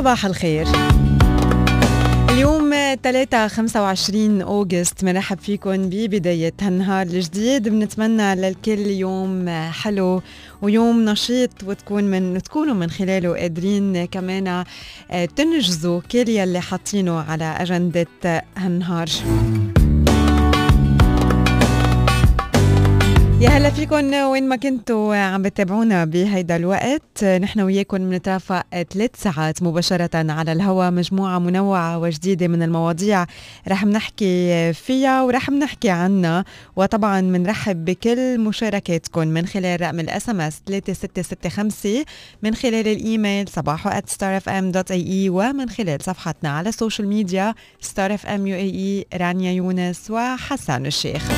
صباح الخير. اليوم 3 25 أوغست بنرحب فيكم ببداية هالنهار الجديد. بنتمنى للكل يوم حلو ويوم نشيط وتكون من تكونوا من خلاله قادرين كمان آه، تنجزوا كل يلي حاطينه على أجندة هالنهار يا هلا فيكم. وين ما كنتوا عم بتابعونا بهيدا الوقت. نحن وياكم بنترافق ثلاث ساعات مباشرة على الهواء مجموعة منوعة وجديدة من المواضيع رح نحكي فيها ورح نحكي عنها. وطبعا بنرحب بكل مشاركاتكم من خلال رقم ال SMS 3665 من خلال الإيميل صباحو starfm.ae ومن خلال صفحتنا على ال social media إي رانيا يونس وحسان الشيخ.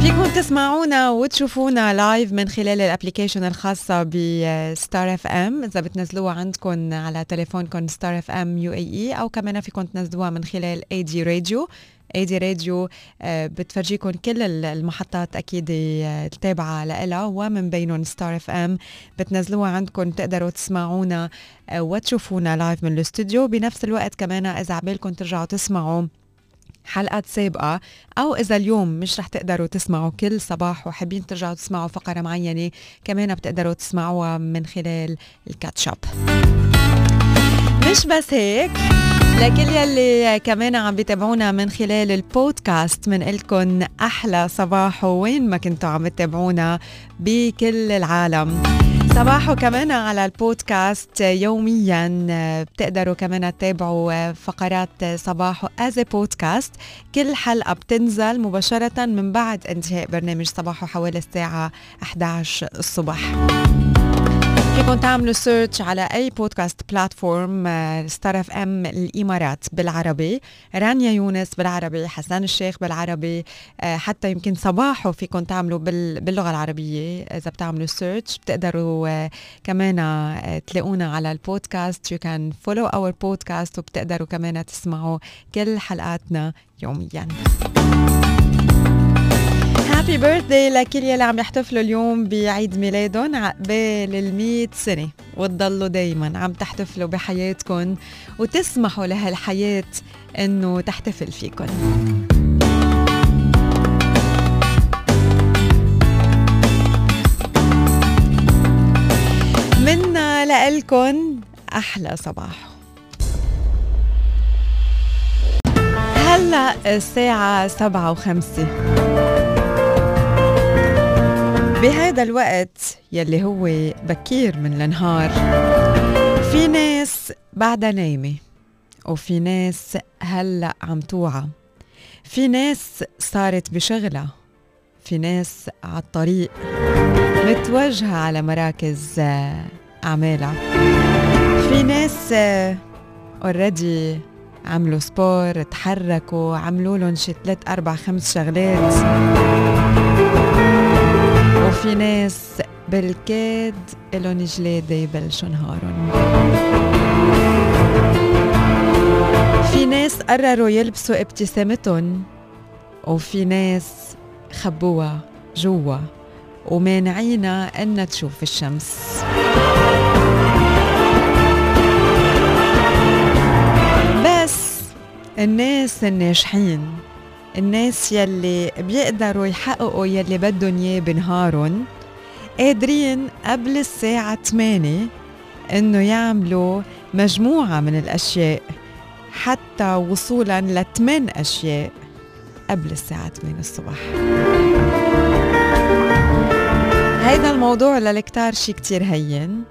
فيكم تسمعونا وتشوفونا live من خلال ال application الخاصة ب Star FM إذا بتنزلوها عندكم على تليفونكم Star FM UAE أو كمان فيكم تنزلوها من خلال AD Radio AD Radio بتفرجيكم كل المحطات أكيد آه، التابعة لها ومن بينهم Star FM بتنزلوها عندكم تقدروا تسمعونا آه، وتشوفونا live من الاستوديو بنفس الوقت كمان إذا عبالكم ترجعوا تسمعوا حلقات سابقة أو إذا اليوم مش رح تقدروا تسمعوا كل صباح وحابين ترجعوا تسمعوا فقرة معينة كمان بتقدروا تسمعوها من خلال الكاتشب مش بس هيك لكل يلي كمان عم بيتابعونا من خلال البودكاست من لكم أحلى صباح وين ما كنتوا عم تتابعونا بكل العالم. صباحو كمان على البودكاست يوميا. بتقدروا كمان تتابعوا فقرات صباحو as podcast كل حلقة بتنزل مباشرة من بعد انتهاء برنامج صباحو حوالي الساعة 11 الصبح. فيكم تعملوا search على أي podcast platform Star FM الإمارات بالعربي رانيا يونس بالعربي حسان الشيخ بالعربي آه، حتى يمكن صباحو فيكم تعملوا باللغة العربية إذا بتعملوا search بتقدروا آه، كمان آه، تلاقونا على ال podcast you can follow our podcast وبتقدروا كمان تسمعوا كل حلقاتنا يوميا. Happy birthday لكل يلي عم يحتفلوا اليوم بعيد ميلادهم عقبال ال سنة وتضلوا دايما عم تحتفلوا بحياتكم وتسمحوا لهالحياة إنه تحتفل فيكم منا لإلكن أحلى صباح. هلأ الساعة سبعة وخمسة. بهذا الوقت يلي هو بكير من النهار في ناس بعدها نايمة وفي ناس هلأ عم توعى. في ناس صارت بشغلها في ناس على الطريق متوجهة على مراكز أعمالها. في ناس already عملوا sport تحركوا عملوا لهم شي ثلاث أربع خمس شغلات. وفي ناس بالكاد إلهم جلادة يبلشوا نهارهم في ناس قرروا يلبسوا ابتسامتهم وفي ناس خبوها جوا ومانعينا أن تشوف الشمس. بس الناس الناجحين الناس يلي بيقدروا يحققوا يلي بدهم إياه بنهارهم قادرين قبل الساعة 8 إنه يعملوا مجموعة من الأشياء حتى وصولا لثمان أشياء قبل الساعة 8 الصبح. هيدا الموضوع للكتار شي كتير هين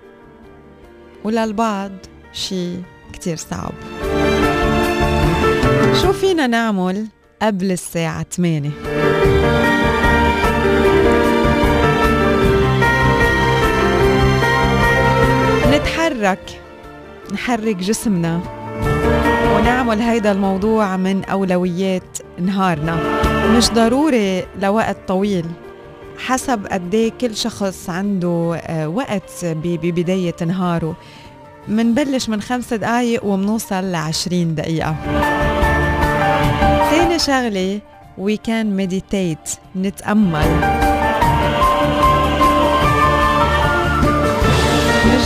وللبعض شي كتير صعب. شو فينا نعمل؟ قبل الساعة 8 نتحرك نحرك جسمنا. ونعمل هيدا الموضوع من أولويات نهارنا. مش ضروري لوقت طويل حسب قد إيه كل شخص عنده آه، وقت ببداية نهاره. منبلش من خمس دقايق ومنوصل لعشرين دقيقة. تاني شغلة we can meditate نتأمل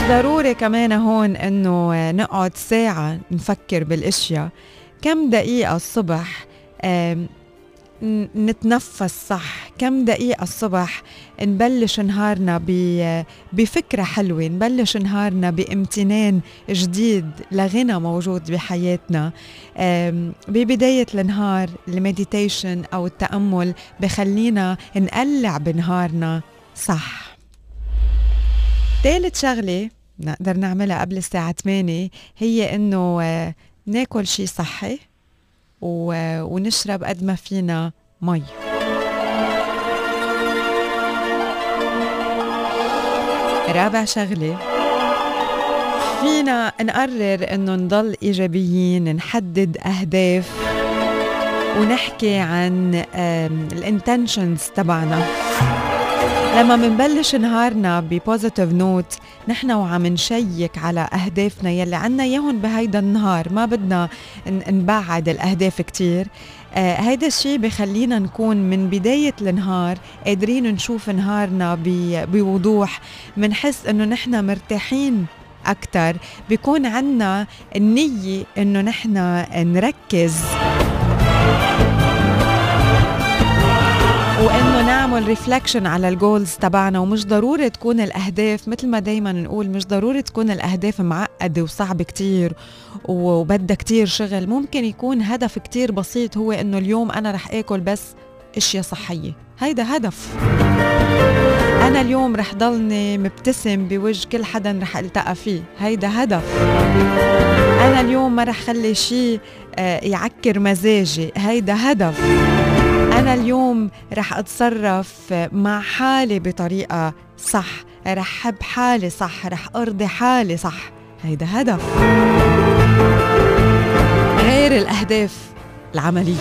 ضروري كمان هون إنه نقعد ساعة نفكر بالأشياء. كم دقيقة الصبح؟ نتنفس صح. كم دقيقة الصبح نبلش نهارنا بفكرة حلوة نبلش نهارنا بامتنان جديد لغنى موجود بحياتنا. ببداية النهار المديتيشن أو التأمل بخلينا نقلع بنهارنا صح. ثالث شغلة نقدر نعملها قبل الساعة 8 هي إنه آه، ناكل شيء صحي. ونشرب قد ما فينا مي. رابع شغلة. فينا نقرر إنه نضل إيجابيين نحدد أهداف ونحكي عن ال intentions تبعنا. لما منبلش نهارنا ب positive note نحن وعم نشيك على أهدافنا يلي عنا إياهم بهيدا النهار. ما بدنا نبعد الأهداف كتير. آه هيدا الشيء بخلينا نكون من بداية النهار قادرين نشوف نهارنا بوضوح. منحس إنه نحن مرتاحين أكتر. بيكون عنا النية إنه نحن نركز. نعمل reflection على ال goals تبعنا ومش ضروري تكون الأهداف مثل ما دايما نقول مش ضروري تكون الأهداف معقدة وصعبة كتير وبدها كتير شغل. ممكن يكون هدف كتير بسيط هو إنه اليوم أنا رح آكل بس إشياء صحية. هيدا هدف. أنا اليوم رح ضلني مبتسم بوجه كل حدا رح ألتقى فيه. هيدا هدف. أنا اليوم ما رح خلي شيء آه، يعكر مزاجي. هيدا هدف. أنا اليوم رح أتصرف مع حالي بطريقة صح رح حب حالي صح رح أرضي حالي صح. هيدا هدف. غير الأهداف العملية.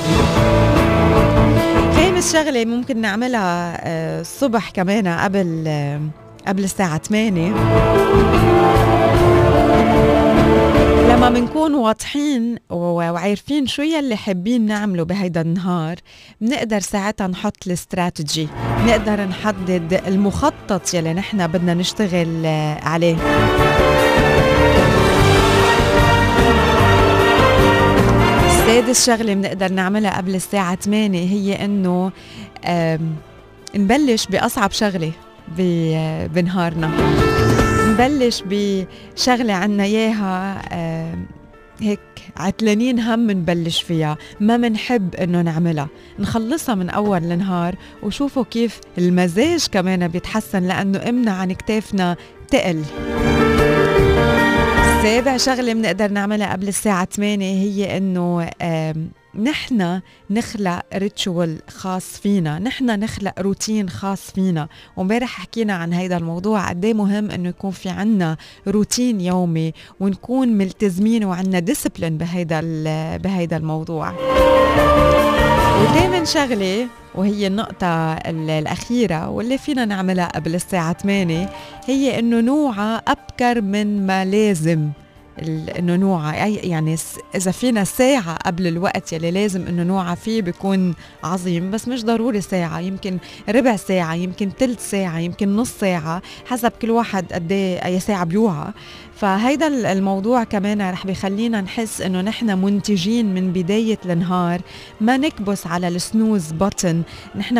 خامس شغلة ممكن نعملها آه، الصبح كمان قبل آه، قبل الساعة 8 لما بنكون واضحين وعارفين شو يلي حابين نعمله بهيدا النهار بنقدر ساعتها نحط الاستراتيجي بنقدر نحدد المخطط يلي نحن بدنا نشتغل عليه. سادس شغلة بنقدر نعملها قبل الساعة 8 هي إنه نبلش بأصعب شغلة بنهارنا. نبلش بشغلة عنا إياها هيك عتلانين هم نبلش فيها ما منحب إنه نعملها. نخلصها من أول النهار وشوفوا كيف المزاج كمان بيتحسن لأنه إمنا عن كتافنا تقل. سابع شغلة بنقدر نعملها قبل الساعة 8 هي إنه نحن نخلق ritual خاص فينا نحن نخلق روتين خاص فينا. وامبارح حكينا عن هيدا الموضوع قد إيه مهم إنه يكون في عنا روتين يومي ونكون ملتزمين وعنا discipline بهيدا بهيدا الموضوع. وثامن شغلة وهي النقطة الأخيرة واللي فينا نعملها قبل الساعة 8 هي إنه نوعا أبكر من ما لازم إنه نوعى يعني إذا فينا ساعة قبل الوقت يلي لازم إنه نوعى فيه بيكون عظيم بس مش ضروري ساعة يمكن ربع ساعة يمكن ثلث ساعة يمكن نص ساعة حسب كل واحد قد إيه أي ساعة بيوعى فهيدا الموضوع كمان رح بيخلينا نحس إنه نحن منتجين من بداية النهار ما نكبس على السنوز بutton نحن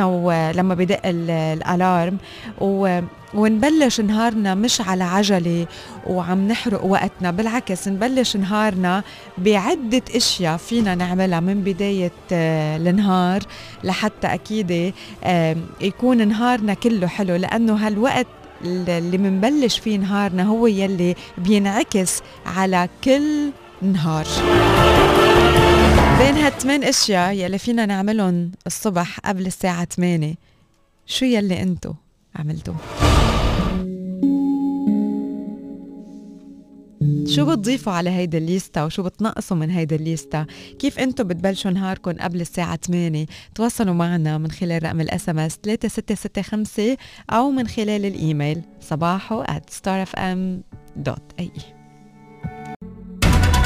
لما بدق الألارم و ونبلش نهارنا مش على عجلة وعم نحرق وقتنا بالعكس نبلش نهارنا بعدة أشياء فينا نعملها من بداية آه، النهار لحتى أكيد آه، يكون نهارنا كله حلو. لأنه هالوقت اللي منبلش فيه نهارنا هو يلي بينعكس على كل نهار. بين هالثمان أشياء يلي فينا نعملهم الصبح قبل الساعة 8 شو يلي أنتو عملتوه شو بتضيفوا على هيدي الليستا وشو بتنقصوا من هيدي الليستا كيف أنتم بتبلشوا نهاركم قبل الساعة 8 تواصلوا معنا من خلال رقم ال SMS 3665 أو من خلال الإيميل صباحو at starfm.ae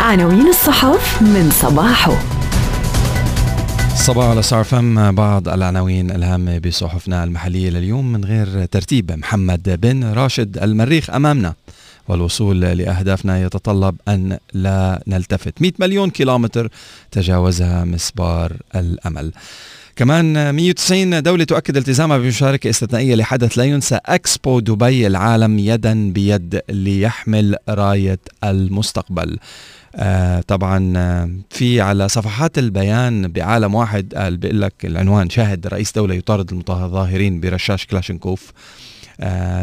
عناوين الصحف من صباحو. صباح على صار فم بعض العناوين الهامة بصحفنا المحلية لليوم من غير ترتيب. محمد بن راشد المريخ أمامنا. والوصول لأهدافنا يتطلب أن لا نلتفت. 100 مليون كيلومتر تجاوزها مسبار الأمل. كمان 190 دولة تؤكد التزامها بمشاركة استثنائية لحدث لا ينسى أكسبو دبي العالم يدا بيد ليحمل راية المستقبل. آه طبعا آه في على صفحات البيان بعالم واحد قال بيقول لك العنوان شاهد رئيس دولة يطارد المتظاهرين برشاش كلاشينكوف. آه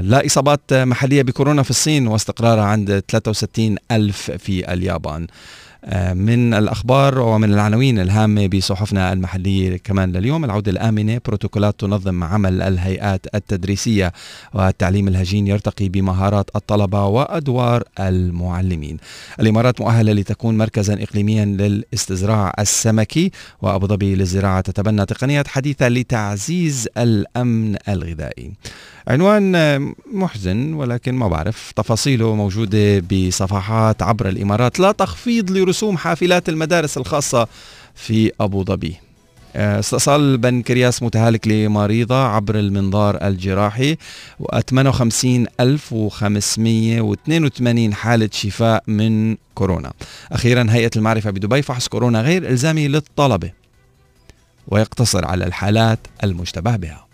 لا إصابات محلية بكورونا في الصين واستقرارها عند 63 ألف في اليابان. آه، من الأخبار ومن العناوين الهامة بصحفنا المحلية كمان لليوم العودة الآمنة بروتوكولات تنظم عمل الهيئات التدريسية والتعليم الهجين يرتقي بمهارات الطلبة وأدوار المعلمين. الإمارات مؤهلة لتكون مركزا إقليميا للاستزراع السمكي وأبو ظبي للزراعة تتبنى تقنيات حديثة لتعزيز الأمن الغذائي. عنوان محزن ولكن ما بعرف تفاصيله موجودة بصفحات عبر الإمارات. لا تخفيض لرسوم حافلات المدارس الخاصة في أبو ظبي. آه، استئصال بنكرياس متهالك لمريضة عبر المنظار الجراحي و58582 حالة شفاء من كورونا. أخيرا هيئة المعرفة بدبي فحص كورونا غير إلزامي للطلبة ويقتصر على الحالات المشتبه بها.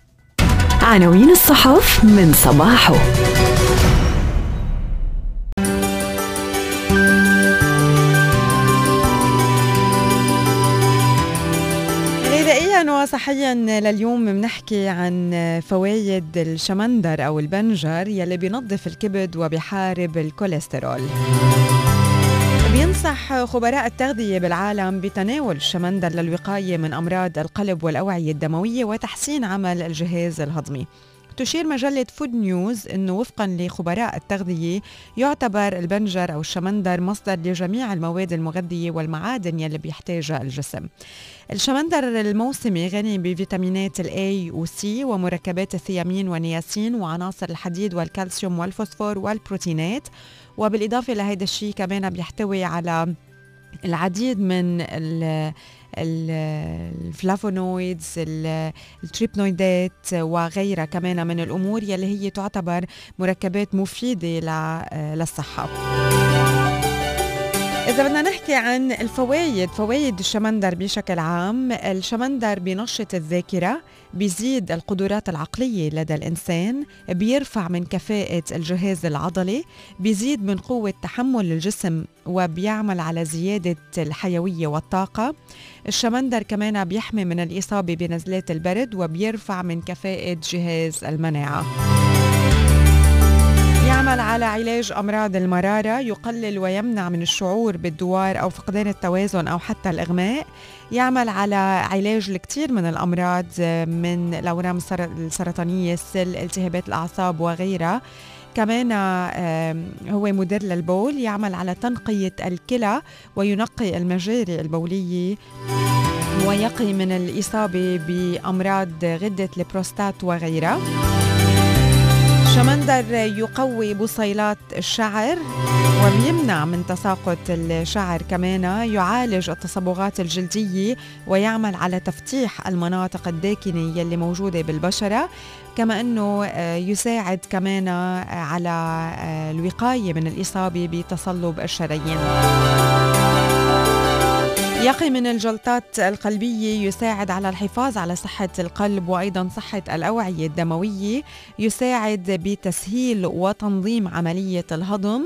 عناوين الصحف من صباحه. وصحيا لليوم بنحكي عن فوائد الشمندر أو البنجر يلي بينظف الكبد وبيحارب الكوليسترول. بينصح خبراء التغذية بالعالم بتناول الشمندر للوقاية من أمراض القلب والأوعية الدموية وتحسين عمل الجهاز الهضمي. تشير مجلة فود نيوز أنه وفقا لخبراء التغذية يعتبر البنجر أو الشمندر مصدر لجميع المواد المغذية والمعادن يلي بيحتاجها الجسم. الشمندر الموسمي غني بفيتامينات ال A و C ومركبات الثيامين والنياسين وعناصر الحديد والكالسيوم والفوسفور والبروتينات. وبالإضافة لهذا الشيء كمان بيحتوي على العديد من ال flavonoids التريبنويدات وغيرها كمان من الأمور يلي هي تعتبر مركبات مفيدة للصحة. إذا بدنا نحكي عن الفوائد فوائد الشمندر بشكل عام الشمندر بنشط الذاكرة بيزيد القدرات العقلية لدى الإنسان بيرفع من كفاءة الجهاز العضلي بيزيد من قوة تحمل الجسم وبيعمل على زيادة الحيوية والطاقة. الشمندر كمان بيحمي من الإصابة بنزلات البرد وبيرفع من كفاءة جهاز المناعة. يعمل على علاج أمراض المرارة يقلل ويمنع من الشعور بالدوار أو فقدان التوازن أو حتى الإغماء. يعمل على علاج الكثير من الأمراض من الأورام السرطانية السل التهابات الأعصاب وغيرها. كمان هو مدر للبول يعمل على تنقية الكلى وينقي المجاري البولية. ويقي من الإصابة بأمراض غدة البروستات وغيرها. شمندر يقوي بصيلات الشعر وبيمنع من تساقط الشعر كمان يعالج التصبغات الجلدية ويعمل على تفتيح المناطق الداكنة يلي موجودة بالبشرة. كما أنه آه، يساعد كمان على آه، الوقاية من الإصابة بتصلب الشرايين. يقي من الجلطات القلبية يساعد على الحفاظ على صحة القلب وأيضا صحة الأوعية الدموية. يساعد بتسهيل وتنظيم عملية الهضم.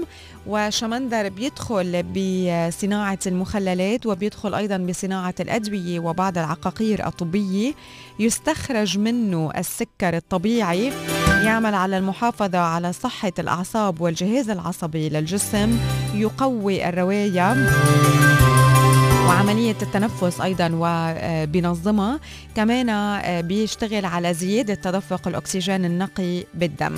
وشمندر بيدخل بصناعة المخللات وبيدخل أيضا بصناعة الأدوية وبعض العقاقير الطبية. يستخرج منه السكر الطبيعي. يعمل على المحافظة على صحة الأعصاب والجهاز العصبي للجسم. يقوي الرواية. وعملية التنفس أيضا وبنظمها كمان بيشتغل على زيادة تدفق الأكسجين النقي بالدم.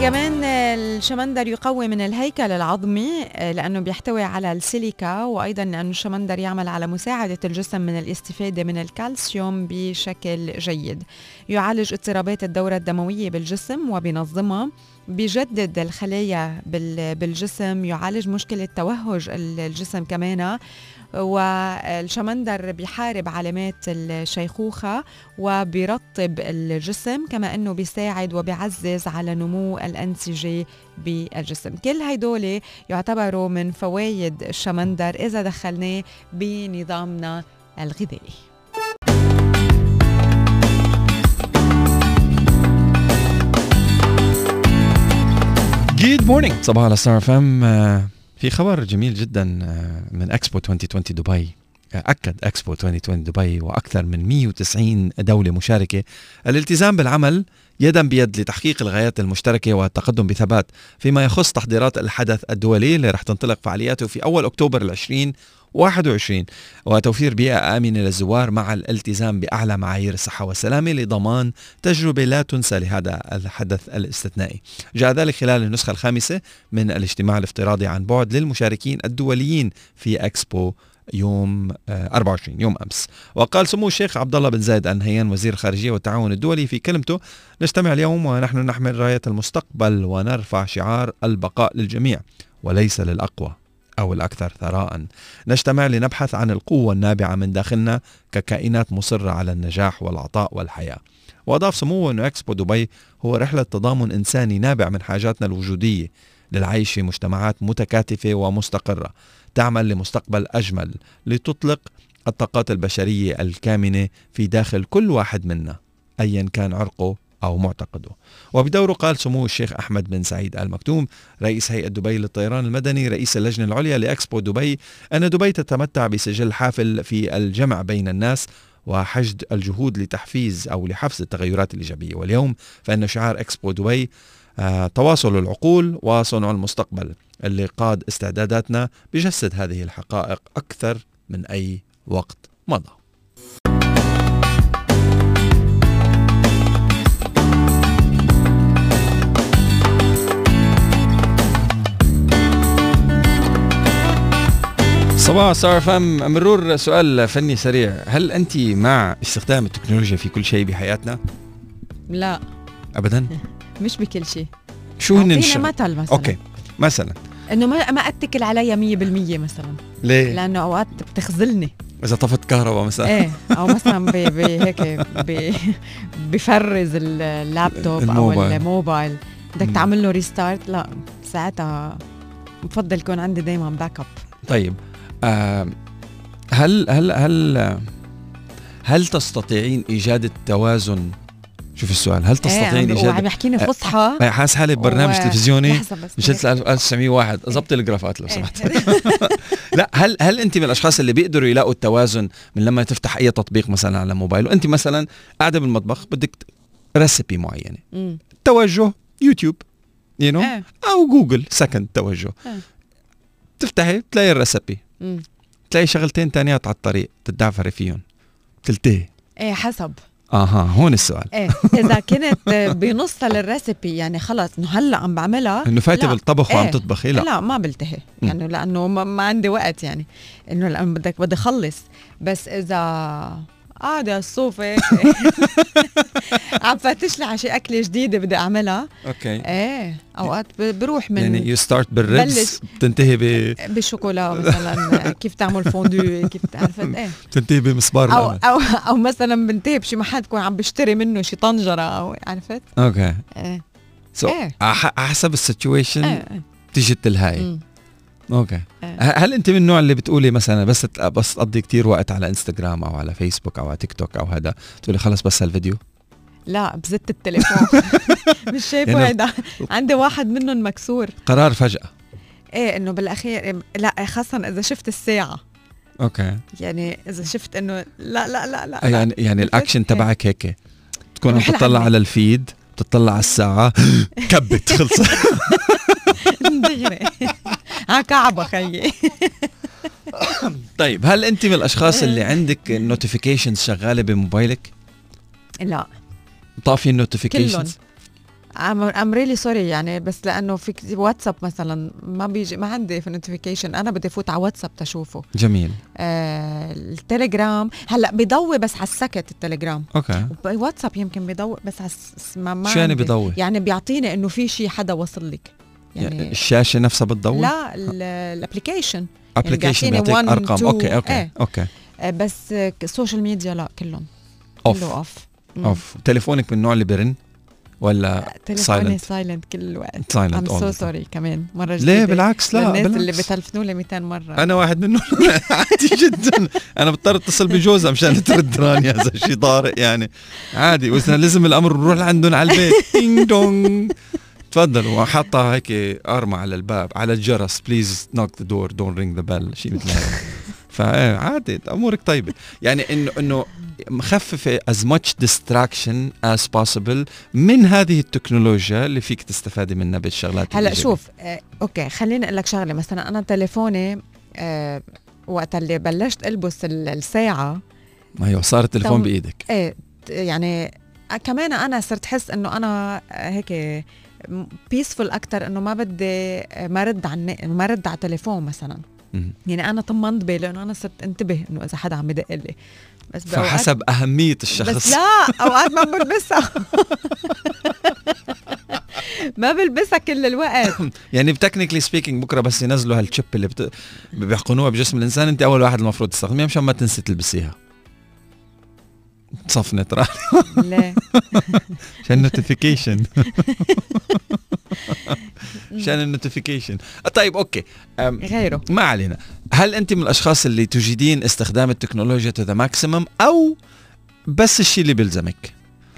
كمان الشمندر يقوي من الهيكل العظمي لأنه بيحتوي على السيليكا وأيضا لأنه الشمندر يعمل على مساعدة الجسم من الاستفادة من الكالسيوم بشكل جيد. يعالج اضطرابات الدورة الدموية بالجسم وبنظمها. بيجدد الخلايا بال- بالجسم يعالج مشكلة توهج الجسم كمان والشمندر بيحارب علامات الشيخوخة وبيرطب الجسم كما أنه بيساعد وبيعزز على نمو الأنسجة بالجسم. كل هيدول يعتبروا من فوائد الشمندر إذا دخلناه بنظامنا الغذائي. good morning صباحو على ستار اف ام في خبر جميل جدا آه، من اكسبو 2020 دبي آه، أكد اكسبو 2020 دبي وأكثر من 190 دولة مشاركة الالتزام بالعمل يدا بيد لتحقيق الغايات المشتركة والتقدم بثبات فيما يخص تحضيرات الحدث الدولي اللي رح تنطلق فعالياته في أول أكتوبر العشرين 21 وتوفير بيئة آمنة للزوار مع الالتزام بأعلى معايير الصحة والسلامة لضمان تجربة لا تنسى لهذا الحدث الاستثنائي. جاء ذلك خلال النسخة الخامسة من الاجتماع الافتراضي عن بعد للمشاركين الدوليين في إكسبو يوم آه، 24 يوم أمس. وقال سمو الشيخ عبد الله بن زايد ال نهيان وزير الخارجية والتعاون الدولي في كلمته نجتمع اليوم ونحن نحمل راية المستقبل ونرفع شعار البقاء للجميع وليس للأقوى. أو الأكثر ثراء. نجتمع لنبحث عن القوة النابعة من داخلنا ككائنات مصرة على النجاح والعطاء والحياة. وأضاف سموه إنه إكسبو دبي هو رحلة تضامن إنساني نابع من حاجاتنا الوجودية للعيش في مجتمعات متكاتفة ومستقرة تعمل لمستقبل أجمل لتطلق الطاقات البشرية الكامنة في داخل كل واحد منا ايا كان عرقه أو معتقده. وبدوره قال سمو الشيخ أحمد بن سعيد ال مكتوم رئيس هيئة دبي للطيران المدني رئيس اللجنة العليا لإكسبو دبي أن دبي تتمتع بسجل حافل في الجمع بين الناس وحشد الجهود لتحفيز أو لحفز التغيرات الإيجابية. واليوم فإن شعار إكسبو دبي آه، تواصل العقول وصنع المستقبل. اللي قاد استعداداتنا بجسد هذه الحقائق أكثر من أي وقت مضى. صباح صار فم. مرور سؤال فني سريع. هل أنت مع استخدام التكنولوجيا في كل شيء بحياتنا؟ لا. ابدا؟ مش بكل شيء. شو هن مثل مثلا. أوكي مثلا. إنه ما ما أتكل عليها 100% مثلا. ليه؟ لأنه أوقات بتخذلني إذا طفت كهرباء مثلا. إيه أو مثلا بي بي هيك بي بفرز اللابتوب أو ال mobile. ال mobile. بدك. تعمل له restart لا ساعتها بفضل يكون عندي دائما backup طيب. هل هل هل هل تستطيعين إيجاد التوازن؟ شوف السؤال هل تستطيعين عم ايجاد يحكيني فصحى. أنا حاسس حالي ببرنامج و- تلفزيوني. مشيت 1901 ظبطي الجرافات لو إيه. سمحت. لا هل هل أنت من الأشخاص اللي بيقدروا يلاقوا التوازن من لما تفتح أي تطبيق مثلا على موبايل؟ وأنت مثلا قاعدة بالمطبخ بدك recipe معينة. توجه يوتيوب you know إيه. أو جوجل second توجه. إيه. تفتحي تلاقي ال recipe مم. تلاقي شغلتين تانيات على الطريق تتدعفري فيهم. تلتهي. إيه حسب. أها هون السؤال. إيه إذا كنت بنصها لل recipe يعني خلص إنه هلأ عم بعملها إنه فايتة. بالطبخ وعم إيه. تطبخي؟ لا, لا ما بلتهي. يعني لأنه ما, ما عندي وقت يعني. إنه لأنه بدك بدي اخلص بس إذا قاعدة على الصوفة هيك عم فتش لي على شي أكلة جديدة بدي أعملها أوكي إيه أوقات ب- بروح من يعني you start بالريبس. بتنتهي ب بالشوكولا مثلا كيف تعمل fondue كيف عرفت إيه بتنتهي بمسبار أو الأمل أو أو مثلا بنتهي بشي محل بكون عم بشتري منه شي طنجرة أو عرفت أوكي إيه so إيه. على حسب ال situation إيه إيه. بتيجي التلهاي. أوكي. إيه. ه- هل أنت من النوع اللي بتقولي مثلا بس بس تقضي كتير وقت على إنستغرام أو على فيسبوك أو على تيك توك أو هذا؟ تقولي خلص بس هالفيديو. لا بزت التليفون. مش شايفه يعني- هيدا عندي واحد منهم مكسور. قرار فجأة. إيه إنه بالأخير لا خاصه إذا شفت الساعة. أوكي. يعني إذا شفت إنه لا لا لا لا, يعني يعني الأكشن إيه. تبعك هيك. تكون عم تطلع. على ال feed تطلع على الساعة كبيت خلص دغري كبيته خيي. طيب هل أنت من الأشخاص اللي عندك ال notifications شغالة بموبايلك؟ لا. طافي النوتيفيكيشنز ام ريلي سوري يعني بس لأنه في واتساب مثلا ما بيجي ما عندي في notification أنا بدي فوت على واتساب تشوفه. جميل. آه التليجرام هلأ بيضوي بس على السكت التليجرام. أوكي. واتساب يمكن بيضوي بس على ما ما شو يعني. بضوي يعني بيعطيني إنه في شيء حدا وصل لك. يعني الشاشة نفسها بتضوي؟ لا ال application application بيعطيني بيعطيك one, أرقام. two، okay okay إيه. okay. بس ال social media لا كلهم. off كله off off تليفونك من النوع اللي برن ولا تليفوني silent. silent كل الوقت silent I'm so sorry كمان. مرة جديدة. ليه بالعكس لا للناس اللي بتلفنوا لي 200 مرة. أنا واحد منهم. عادي جدا. أنا بضطر أتصل بجوزها مشان ترد رانيا إذا شيء طارئ يعني. عادي وإذا لازم الأمر نروح لعندهم على البيت. ding dong تفضل وحاطه هيك أرمة على الباب على الجرس please knock the door don't ring the bell شيء مثل هذا فعادي أمورك طيبة. يعني إنه إنه مخففه as much distraction as possible من هذه التكنولوجيا اللي فيك تستفادي منها بالشغلات هلا. شوف آه، okay خليني أقول لك شغلة. مثلا أنا تليفوني آه وقت اللي بلشت ألبس ال- الساعة أيوه صار التليفون بإيدك. إيه يعني آه، كمان أنا صرت حس إنه أنا آه، هيك peaceful أكثر إنه ما بدي آه، ما رد على النا- ما رد على التليفون مثلا. يعني أنا طمنت بالي إنه أنا صرت انتبه إنه إذا حدا عم يدق لي. بس فحسب أهمية الشخص. بس لا أوقات ما بلبسها. ما بلبسها كل الوقت. يعني technically speaking بكرة بس ينزلوا هال chip اللي بت... بيحقنوها بجسم الإنسان. أنت أول واحد المفروض تستخدميها مشان ما تنسي تلبسيها. صفنت راح ليه عشان notification عشان ال notification طيب okay. غيره. ما علينا. هل أنت من الأشخاص اللي تجيدين استخدام التكنولوجيا to the maximum أو بس الشيء اللي بيلزمك؟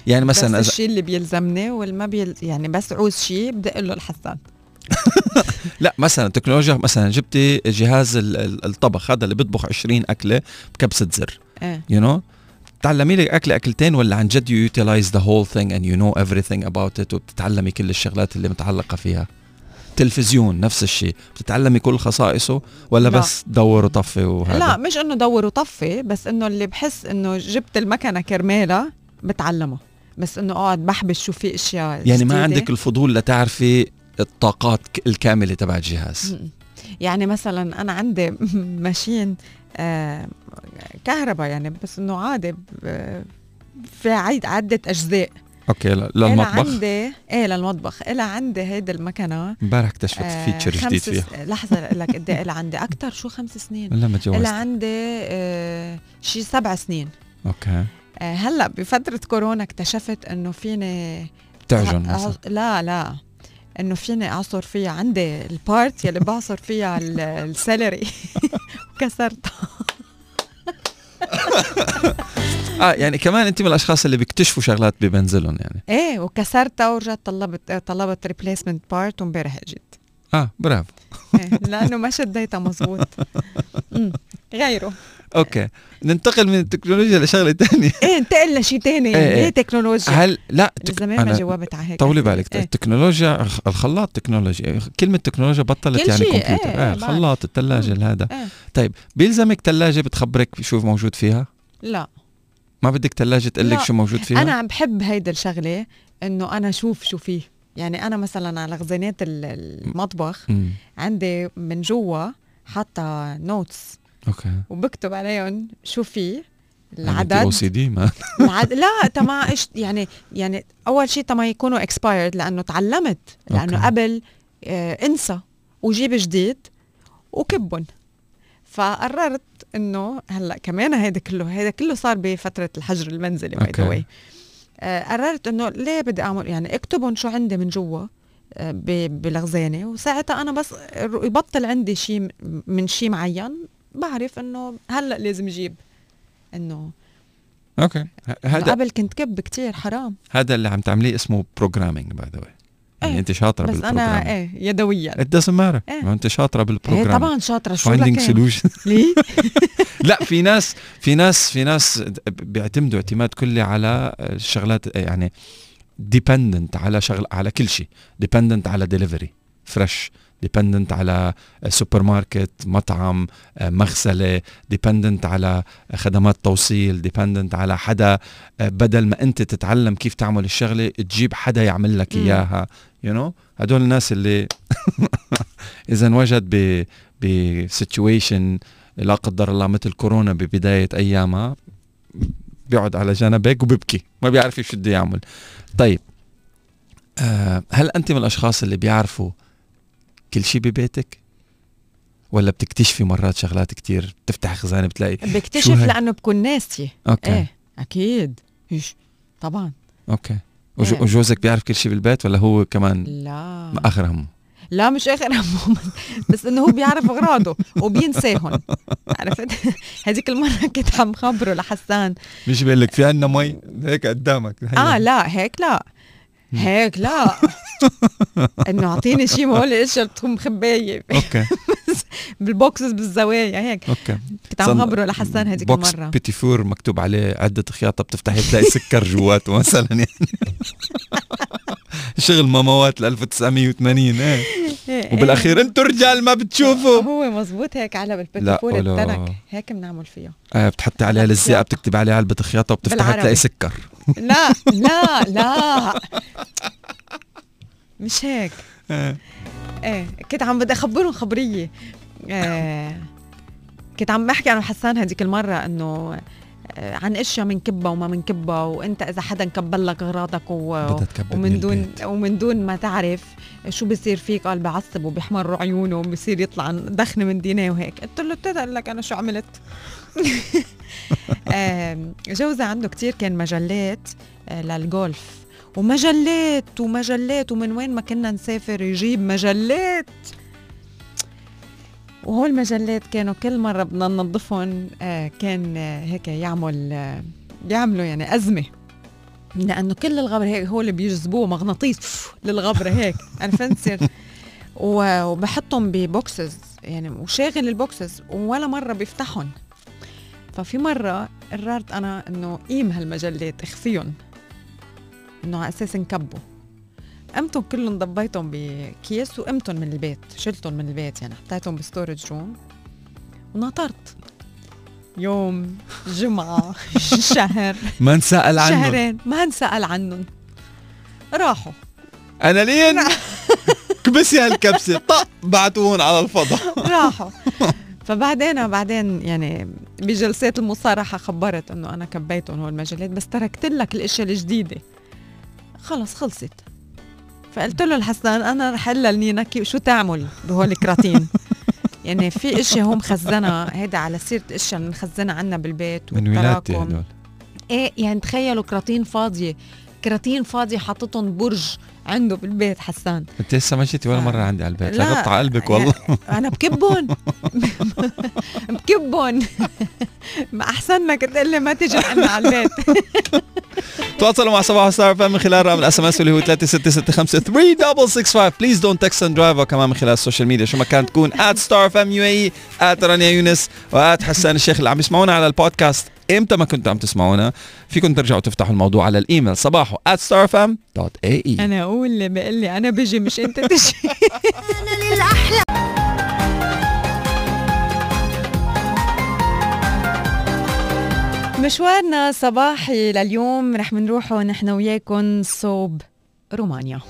يعني مثلا بس الشيء اللي بيلزمني والما بيل يعني بس عوز شيء بدي أقول له لحسان لا مثلا تكنولوجيا مثلا جبتي جهاز ال- ال- الطبخ هذا اللي بيطبخ 20 أكلة بكبسة زر. إيه. You know تعلمي لك اكله أكلتين ولا عن جد you utilize the whole thing and you know everything about it وبتتعلمي كل الشغلات اللي متعلقة فيها تلفزيون نفس الشيء بتتعلمي كل خصائصه ولا لا. بس دور وطفي وهذا لا مش إنه دور وطفي بس إنه اللي بحس إنه جبت المكنة كرمالها بتعلمها بس إنه أقعد بحبش شو في أشياء يعني ما جديدة. عندك الفضول لتعرفي الطاقات الكاملة تبع الجهاز. يعني مثلا أنا عندي machine كهرباء يعني بس إنه عادي فيها عدة أجزاء. okay للمطبخ؟ عندي إيه للمطبخ. إلها عندي هيدي المكنة. امبارح اكتشفت آه، feature جديد فيها. لحظة أقول لك قد إيه عندي. أكثر شو خمس سنين؟ ولا ما إلها تجوزت عندي آه شي سبع سنين. okay. آه هلأ بفترة كورونا اكتشفت إنه فيني تعجن مثلا. لا لا. إنه فيني أعصر فيها عندي ال part يلي بعصر فيها ال- ال celery كسرتها آه يعني كمان انت من الأشخاص اللي بيكتشفوا شغلات بمنزلهم يعني. إيه وكسرتها ورجعت طلبت طلبت replacement part وامبارح إجت. آه برافو. إيه لأنه ما شديتها مزبوط. غيره. أوكي. ننتقل من التكنولوجيا لشغلة ثانية إيه انتقل لشيء ثاني إيه. ليه تكنولوجيا. هل لا تك... زمان ما جاوبت على هيك. طولي. بالك. إيه. التكنولوجيا الخ- الخلاط تكنولوجيا كلمة تكنولوجيا بطلت يعني كمبيوتر. إيه، آه إيه، الخلاط الثلاجة هذا إيه. طيب بيلزمك ثلاجة بتخبرك شو موجود فيها؟ لا. ما بدك ثلاجة تقول لك. شو موجود فيها؟ أنا بحب هيدا الشغلة إنه أنا أشوف شو فيه. يعني أنا مثلا على خزانات ال- المطبخ. عندي من جوا حاطة notes okay. وبكتب عليهم شو فيه أو العدد. سي دي ما. العد... لا تما إيش يعني يعني أول شيء تما يكونوا expired لأنه تعلمت لأنه okay. قبل آه انسى وجيب جديد وكبهم. فقررت إنه هلأ كمان هيدا كله هيدا كله صار بفترة الحجر المنزلي by. the way قررت إنه ليه بدي اعمل يعني اكتبهم شو عندي من جوا آه، ب- بالخزانه وساعتها أنا بس يبطل عندي شيء من شيء معين بعرف إنه هلأ لازم أجيب إنه okay. هذا قبل كنت كب كتير حرام. هذا اللي عم تعمليه اسمه programming by the way يعني إيه، أنت شاطرة بس أنا إيه يدويا. It doesn't matter. إيه. ما أنت شاطرة إيه بال program طبعا شاطرة. شو finding لك solution ليه؟ لا في ناس في ناس في ناس بيعتمدوا اعتماد كلي على الشغلات يعني dependent على شغل على كل شيء. dependent على delivery fresh dependent على سوبر ماركت مطعم مغسلة dependent على خدمات توصيل dependent على حدا. بدل ما انت تتعلم كيف تعمل الشغلة تجيب حدا يعمل لك إياها. you you know? هدول الناس اللي إذا انوجد ب ب situation لا قدر الله مثل كورونا ببداية أيامها بيقعد على جنب هيك وببكي ما بيعرف شو بده يعمل. طيب آه هل أنت من الأشخاص اللي بيعرفوا كل شيء ببيتك؟ ولا بتكتشفي مرات شغلات كتير بتفتح خزانة بتلاقي بكتشف لأنه بكون ناسيه okay. إيه أكيد. إيش؟ طبعا. okay. وجو إيه. وجوزك بيعرف كل شيء بالبيت ولا هو كمان لا. اخر همه لا مش اخر همهم بس إنه هو بيعرف أغراضه وبينساهم. عرفت؟ هذيك المرة كنت عم خبره لحسان. مش بيقول لك في عندنا مي؟ هيك قدامك. آه لا هيك لا. هيك لا. إنه أعطيني شيء ما هو الاشياء اللي تكون مخبايه okay بال boxes بالزوايا هيك. okay. كنت عم خبره لحسان هذيك box المرة. بيتي فور مكتوب عليه عدة خياطة بتفتحي تلاقي سكر جواته مثلا يعني. شغل ماموات ل 1980 إيه وبالأخير أنتوا رجال ما بتشوفوا. هو مزبوط هيك علب ولا- التنك. هيك بنعمل فيها. آه بتحطي عليها لزقة بتكتب عليها علبة خياطة وبتفتحي بالعربي. تلاقي سكر. لا لا لا. مش هيك. آه. إيه كنت عم بدي أخبرهم خبرية. آه كنت عم بحكي أنا وحسان هذيك المرة إنه عن اشياء بنكبها وما بنكبها وإنت إذا حدا كبل لك أغراضك و... ومن من دون. ومن دون ما تعرف شو بصير فيك قال بعصب وبيحمر عيونه وبصير يطلع دخن من دينيه وهيك. قلت له بتقول لك أنا شو عملت؟ جوزي عنده كتير كان مجلات آه، للجولف ومجلات ومجلات ومن وين ما كنا نسافر يجيب مجلات. وهول المجلات كانوا كل مرة بدنا ننظفهم آه، كان آه، هيك يعمل آه، بيعملوا يعني أزمة. لأنه كل الغبر هيك هو اللي بيجذبوه مغناطيس للغبرة هيك عرفت وبحطهم ب boxes يعني وشاغل ال boxes ولا مرة بيفتحهم. ففي مرة قررت أنا إنه قيم هالمجلات اخفيهم. إنه على أساس نكبوا قمتهم كلهم ضبيتهم بكيس وقمتهم من البيت شلتهم من البيت يعني حطيتهم ب storage room ونطرت. يوم جمعة شهر ما نسأل عنه شهرين ما انسأل عنهم راحوا. أنا لين؟ كبسي هالكبسة. طق بعتوهم على الفضاء. راحوا. فبعدين بعدين يعني بجلسات المصارحة خبرت إنه أنا كبيتهم هول المجلات بس تركت لك الاشياء الجديدة. خلص خلصت. فقلت له الحسن أنا رح أقول لنينك شو تعمل بهول الكراتين يعني في اشياء هو مخزنها هيدا على سيرة إشياء مخزنها عنا بالبيت من ولادتي. هدول إيه يعني تخيلوا كراتين فاضية كراتين فاضية حاططهم برج عنده بالبيت حسان. انت لسه ما جيتي ولا. مرة عندي على البيت. لا، قطع قلبك والله. أنا بكبهم بكبهم ما احسن لك تقول لي ما تيجي عنا على البيت. تواصلوا مع صباحو ستار إف إم من خلال رقم ال SMS اللي هو 3665 3665 please don't text and drive وكمان من خلال ال social media شو ما كانت تكون @Star FM UAE رانيا يونس حسان الشيخ اللي عم يسمعونا على البودكاست. إمتى ما كنتوا عم تسمعونا؟ فيكم ترجعوا تفتحوا الموضوع على الإيميل. صباحو @starfm.ae أنا أقول اللي بقول لي أنا بجي مش أنت تجي مشوارنا صباحي لليوم رح منروحه نحن وياكم صوب رومانيا.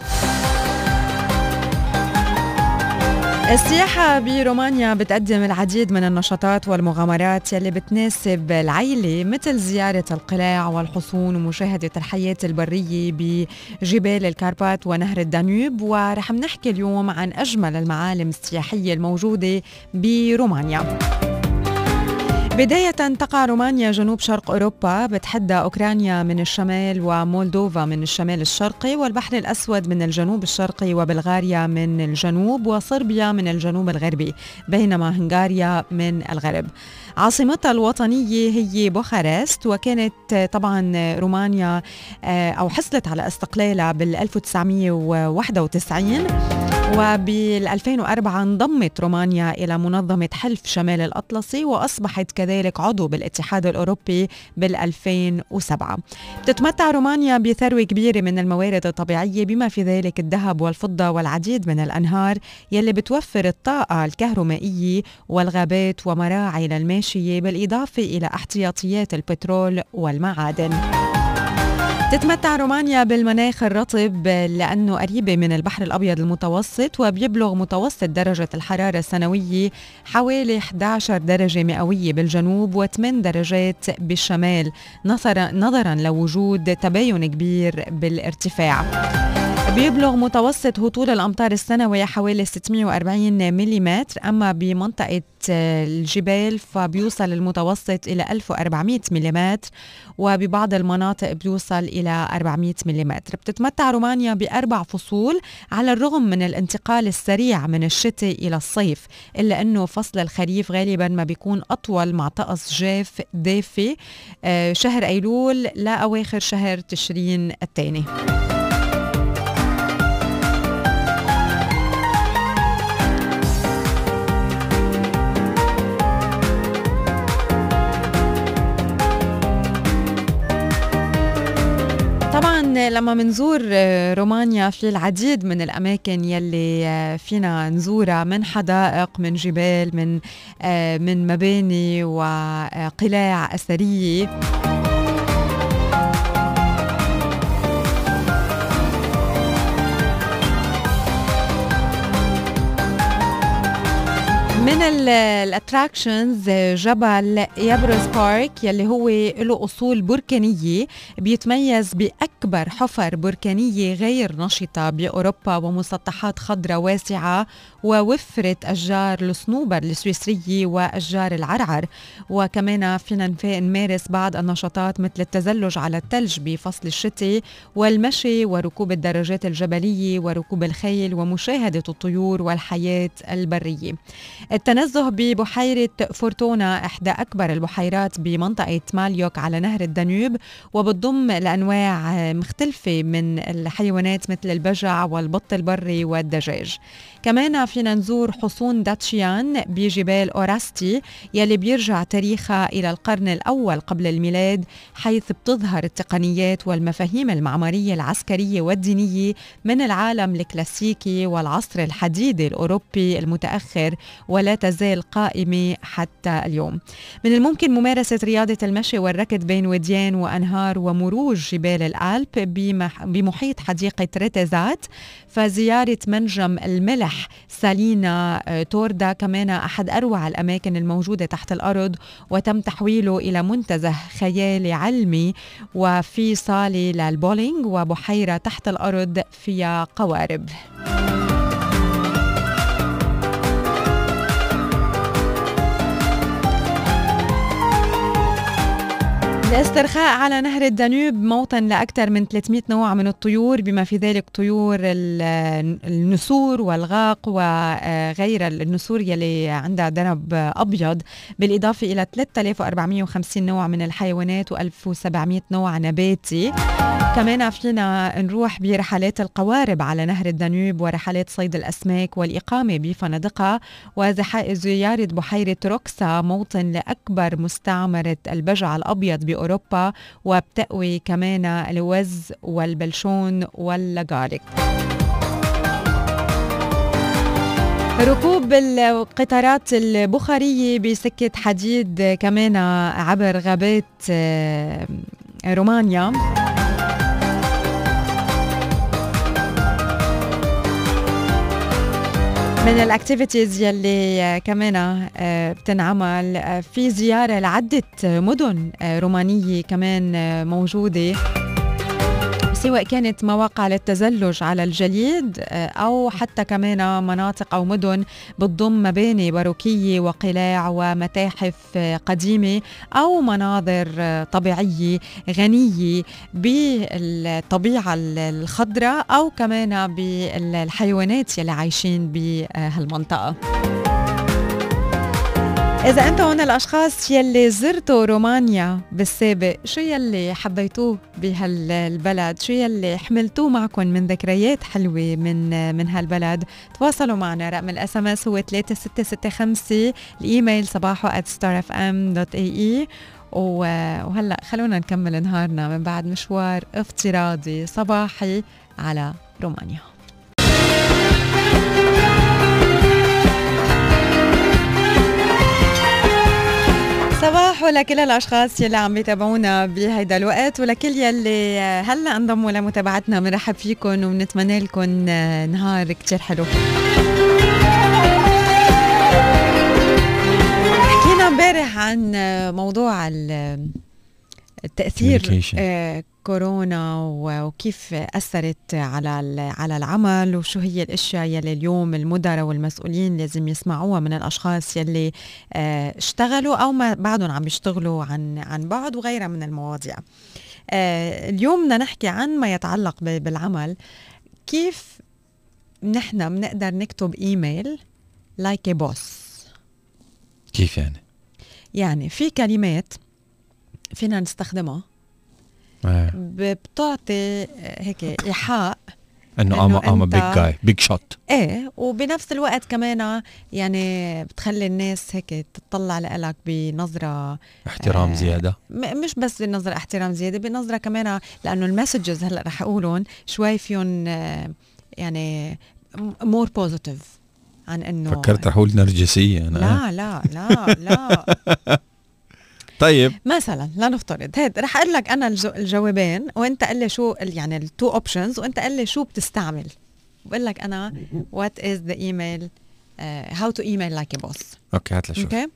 السياحة برومانيا بتقدم العديد من النشاطات والمغامرات يلي بتناسب العيلة مثل زيارة القلاع والحصون ومشاهدة الحياة البرية بجبال الكاربات ونهر الدانيوب ورح نحكي اليوم عن أجمل المعالم السياحية الموجودة برومانيا. بداية تقع رومانيا جنوب شرق أوروبا بتحدى أوكرانيا من الشمال ومولدوفا من الشمال الشرقي والبحر الأسود من الجنوب الشرقي وبلغاريا من الجنوب وصربيا من الجنوب الغربي بينما هنغاريا من الغرب. عاصمتها الوطنية هي بوخارست وكانت طبعا رومانيا آه، أو حصلت على استقلالها بال 1991 وبال 2004 انضمت رومانيا إلى منظمة حلف شمال الأطلسي وأصبحت كذلك عضو بالاتحاد الأوروبي بال 2007 بتتمتع رومانيا بثروة كبيرة من الموارد الطبيعية بما في ذلك الذهب والفضة والعديد من الأنهار يلي بتوفر الطاقة الكهرومائية والغابات ومراعي للماشية بالإضافة إلى احتياطيات البترول والمعادن. تتمتع رومانيا بالمناخ الرطب لأنه قريبة من البحر الأبيض المتوسط وبيبلغ متوسط درجة الحرارة السنوية حوالي 11 درجة مئوية بالجنوب و8 درجات بالشمال نظرا لوجود تباين كبير بالارتفاع. بيبلغ متوسط هطول الأمطار السنوي حوالي 640 ملم أما بمنطقة الجبال فبيوصل المتوسط إلى 1400 ملم وببعض المناطق بيوصل إلى 400 ملم بتتمتع رومانيا بأربع فصول على الرغم من الانتقال السريع من الشتاء إلى الصيف إلا أنه فصل الخريف غالبا ما بيكون أطول مع طقس جاف دافي آه، شهر أيلول لأواخر شهر تشرين الثاني. لما منزور آه، رومانيا في العديد من الأماكن يلي آه، فينا نزورها من حدائق من جبال من آه، من مباني وقلاع أثرية. من الاتراكشنز جبل يابروس بارك يلي هو له أصول بركانية بيتميز بأكبر حفر بركانية غير نشطة بأوروبا ومسطحات خضراء واسعة ووفره أشجار الصنوبر السويسرية وأشجار العرعر. وكمان فينا نمارس بعض النشاطات مثل التزلج على الثلج بفصل الشتاء والمشي وركوب الدراجات الجبلية وركوب الخيل ومشاهدة الطيور والحياة البرية. التنزه ببحيرة فورتونا إحدى أكبر البحيرات بمنطقة ماليوك على نهر الدانيوب وبتضم لأنواع مختلفة من الحيوانات مثل البجع والبط البري والدجاج. كمان فينا نزور حصون داتشيان بجبال أوراستي يلي بيرجع تاريخها إلى القرن الأول قبل الميلاد حيث بتظهر التقنيات والمفاهيم المعمارية العسكرية والدينية من العالم الكلاسيكي والعصر الحديدي الأوروبي المتأخر ولا تزال قائمة حتى اليوم. من الممكن ممارسة رياضة المشي والركض بين وديان وأنهار ومروج جبال الألب بمحيط حديقة ريتيزات فزيارة منجم الملح سالينا آه، توردا كمان أحد أروع الأماكن الموجودة تحت الأرض وتم تحويله إلى منتزه خيالي علمي. وفي صالة للبولينج وبحيرة تحت الأرض فيها قوارب. الاسترخاء على نهر الدانوب موطن لأكثر من 300 نوع من الطيور بما في ذلك طيور النسور والغاق وغير النسور يلي عندها ذنب أبيض. بالإضافة إلى 3450 نوع من الحيوانات و1700 نوع نباتي. كمان فينا نروح برحلات القوارب على نهر الدانوب ورحلات صيد الأسماك والإقامة بفنادقها وزيارة بحيرة روكسا موطن لأكبر مستعمرة البجع الأبيض بأوروبا وبتقوي كمان الوز والبلشون واللقارق ركوب القطارات البخارية بسكة حديد كمان عبر غابات آه، رومانيا. من الاكتيفيتيز يلي كمان آه، بتنعمل آه، في زيارة لعدة مدن آه، رومانية كمان موجودة. سواء كانت مواقع للتزلج على الجليد آه، أو حتى كمان مناطق أو مدن بتضم مباني باروكية وقلاع ومتاحف آه، قديمة أو مناظر آه، طبيعية غنية بالطبيعة الخضراء أو كمان بالحيوانات يلي عايشين بهالمنطقة. إذا أنتم من الأشخاص يلي زرتوا رومانيا بالسابق شو يلي حبيتوه بهالبلد؟ شو يلي حملتوه معكم من ذكريات حلوة من من هالبلد؟ تواصلوا معنا رقم الإس إم إس هو 3665 الإيميل صباحو starfm.ae وهلأ خلونا نكمل نهارنا من بعد مشوار افتراضي صباحي على رومانيا. صباح لكل الأشخاص يلي عم يتابعونا بهيدا الوقت ولكل يلي هلا انضموا لمتابعتنا بنرحب فيكم وبنتمنى لكم نهار كتير حلو. حكينا امبارح عن موضوع التاثير آه كورونا وكيف أثرت على على العمل وشو هي الأشياء يلي اليوم المدراء والمسؤولين لازم يسمعوها من الأشخاص يلي آه اشتغلوا أو ما بعدهم عم يشتغلوا عن عن بعد وغيرها من المواضيع. آه اليوم بدنا نحكي عن ما يتعلق بالعمل. كيف نحن بنقدر نكتب email like like boss كيف يعني؟ يعني في كلمات فينا نستخدمها إيه. بتعطي هيك إيحاء. إنه I'm I'm big guy big shot إيه وبنفس الوقت كمان يعني بتخلي الناس هيك تطلع لك بنظرة احترام آه زياده مش بس بنظرة احترام زيادة بنظرة كمان لأنه ال messages هلأ رح اقولهم شوي فيهم آه يعني more positive عن إنه فكرت رح أقول نرجسية أنا. لا لا لا لا. طيب. مثلا لنفترض هيد رح أقول لك أنا الجوابين وأنت قل لي شو يعني ال two options وأنت قل لي شو بتستعمل. بقول لك أنا what is the email how to email like boss okay هات لشوف okay؟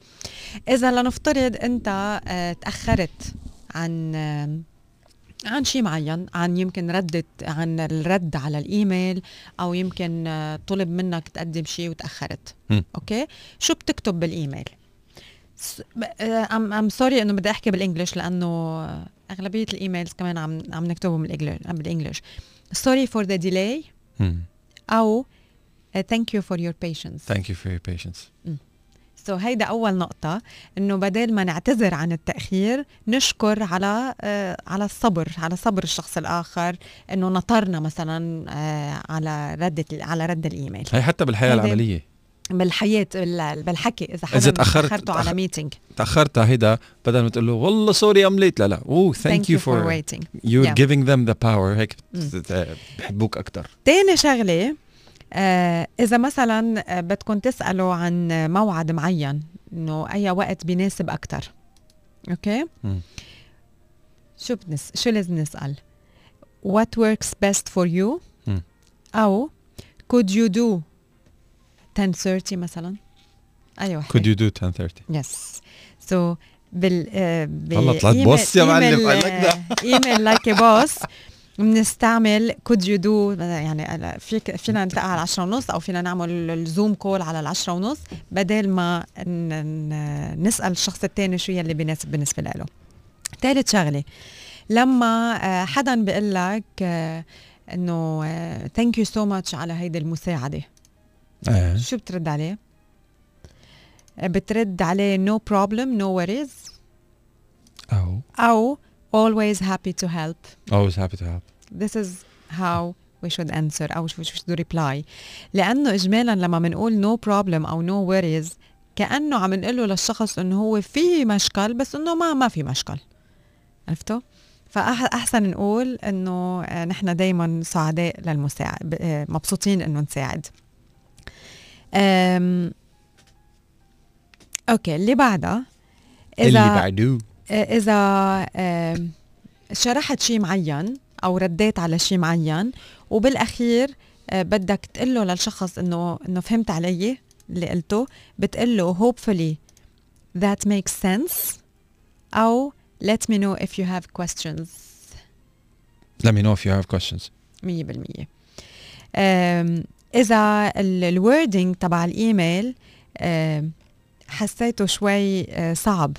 إذا لنفترض أنت uh, تأخرت عن uh, عن شيء معين عن يمكن ردت عن الرد على الإيميل أو يمكن uh, طلب منك تقدم شيء وتأخرت. م. okay؟ شو بتكتب بالإيميل؟ I'm I'm sorry إنه بدي أحكي بال English لأنه أغلبية ال emails كمان عم عم نكتبهم بال English sorry for the delay أو thank you for your patience thank you for your patience so هيدا أول نقطة إنه بدل ما نعتذر عن التأخير نشكر على uh, على الصبر على صبر الشخص الآخر إنه نطرنا مثلا uh, على رد على رد الإيميل. هي حتى بالحياة العملية. بالحياة بالحكي. إذا حدا إذا تاخرت على meeting تأخرت هيدا بدل ما تقول له والله sorry I'm late لا لا. oh thank you for waiting you giving them the power هيك بحبوك أكثر تاني شغلة آه إذا مثلا بدكم تسألوا عن موعد معين إنه أي وقت بيناسب أكثر okay؟ م. شو بنس شو لازم نسأل؟ What works best for you م. أو could you do 10:30 مثلا. اي وحده could you do 10:30 yes so بال والله طلعت boss يا معلم email like boss بنستعمل could you do يعني فيك فينا نلتقى على 10 ونص أو فينا نعمل ال Zoom call على العشرة ونص بدل ما نسأل الشخص الثاني شو يلي بيناسب بالنسبة له. ثالث شغلة لما حدا بيقول لك إنه thank you so much على هيدي المساعدة. آه. شو بترد عليه؟ بترد عليه no problem no worries. أو. أو always happy to help. Always happy to help. This is how we should answer أو we should reply. لأنه إجمالا لما بنقول no problem أو no worries كأنه عم نقول له للشخص إنه هو في مشكل بس إنه ما ما في مشكل. عرفتوا؟ فأحسن نقول إنه نحن دايما سعداء للمساعد مبسوطين إنه نساعد. أوكي اللي بعدها اذا اللي بعده. إذا شرحت شيء معين أو رديت على شيء معين وبالأخير بدك تقول له للشخص إنه إنه فهمت علي اللي قلته بتقول له hopefully that makes sense أو let me know if you have questions. Let me know if you have questions. 100% إذا ال wording تبع الإيميل حسيته شوي صعب.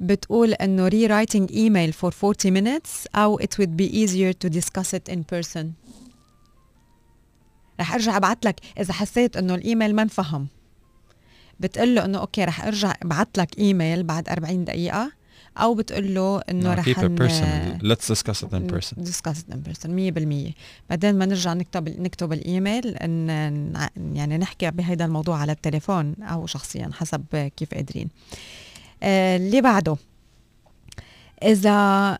بتقول إنه rewriting email for 40 minutes أو it would be easier to discuss it in person. رح أرجع ابعت لك إذا حسيت إنه الإيميل ما انفهم. بتقول له إنه okay رح أرجع أبعث لك إيميل بعد 40 دقيقة. أو بتقول له انه رح ن-. Let's discuss it in person. discuss it in person 100% بعدين ما نرجع نكتب نكتب الإيميل إن يعني نحكي بهذا الموضوع على التليفون أو شخصيا حسب كيف قادرين آه، اللي بعده إذا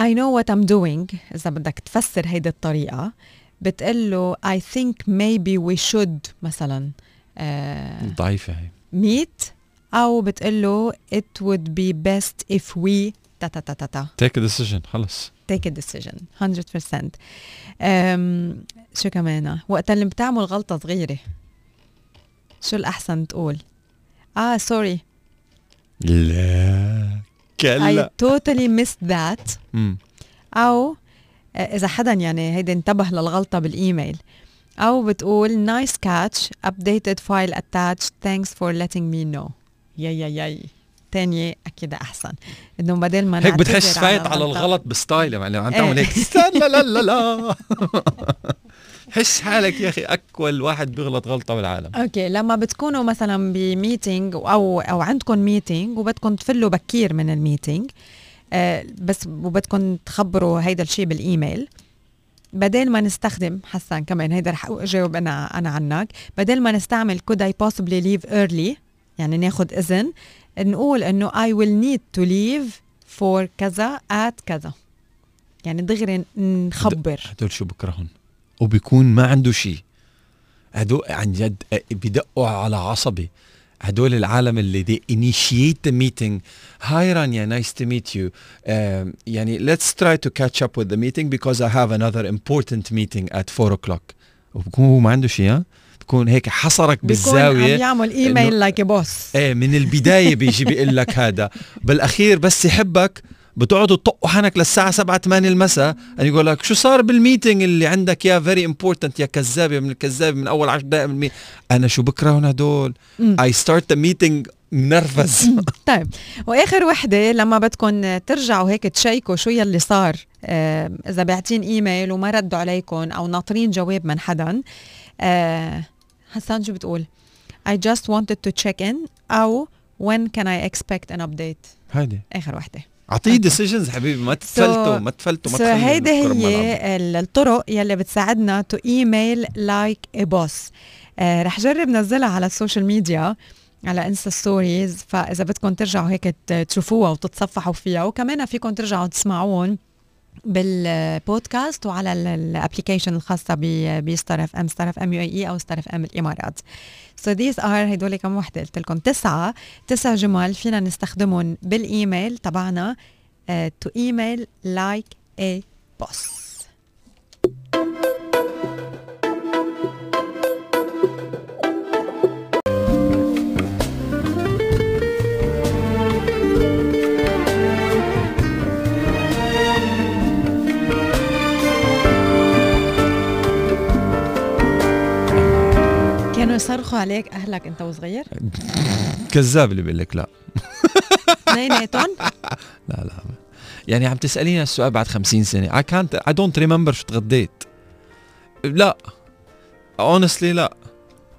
I know what I'm doing إذا بدك تفسر هيدي الطريقة بتقول له I think maybe we should مثلا آه، ضعيفة هي meet أو بتقول له it would be best if we تا تا تا تا تا. Take a decision خلص. Take a decision 100% أم شو كمان؟ وقت اللي بتعمل غلطة صغيرة. شو الأحسن تقول؟ آه سوري لا. I كلا totally missed that. آه، إذا حدا يعني هيدا انتبه للغلطة بالإيميل. أو بتقول nice catch updated file attached. Thanks for letting me know. يا يا يا تانية أكيد أحسن. إنه بدل ما هيك بتحس فايت على الغلطة. الغلط ب style يعني عم إيه. تعمل هيك. لا لا لا لا. حس حالك يا أخي أول واحد بيغلط غلطة بالعالم. okay لما بتكونوا مثلا ب meeting أو أو عندكم meeting وبدكم تفلوا بكير من ال meeting آه بس وبدكم تخبروا هيدا الشيء بالإيميل بدل ما نستخدم حسان كمان هيدا رح أجاوب أنا أنا عنك بدل ما نستعمل could I possibly leave early يعني ناخد اذن نقول انه I will need to leave for كذا at كذا يعني دغري نخبر هدول شو بكرهن وبيكون ما عنده شيء هدول عن جد بدقوا على عصبي هدول العالم اللي they initiate the meeting hi Rania nice to meet you um, يعني let's try to catch up with the meeting because I have another important meeting at 4 o'clock وبكون هو ما عنده شيء بكون هيك حصرك بيكون عم بالزاويه يعمل email like boss إيه من البداية بيجي بيقول لك هذا. بالأخير بس يحبك بتقعدوا تطقوا حنك للساعة 7 8 المساء يقول لك شو صار بال meeting اللي عندك يا very important يا كذابة من الكذابة من أول 10 دقائق بالمي أنا شو بكرههم هدول؟ I start the meeting منرفز طيب. وآخر وحدة لما بدكم ترجعوا هيك تشيكوا شو يلي صار آه إذا بعتين إيميل وما ردوا عليكم أو ناطرين جواب من حدا آه حسان شو بتقول I just wanted to check in أو when can I expect an update? هيدي. آخر وحده أعطيه decisions حبيبي ما تفلتوا ما تفلتوا ما تخلوا هيدي. هي ال- الطرق يلي بتساعدنا to email like a boss رح جرب نزلها على ال social media على Insta stories فإذا بدكم ترجعوا هيك تشوفوها وتتصفحوا فيها وكمان فيكم ترجعوا تسمعون. بالبودكاست وعلى ال application الخاصة ب Star FM Star FM UAE أو Star FM الإمارات. so these are هدول كم وحدة قلت لكم. تسعة تسع جمل فينا نستخدمهم بالإيميل تبعنا to email like a boss يصرخوا عليك أهلك أنت وصغير؟ كذاب اللي بيقول لك لا. اثنيناتهم؟ لا لا. يعني عم تسأليني السؤال بعد خمسين سنة. I can't I don't remember شو تغديت. لا. Honestly لا.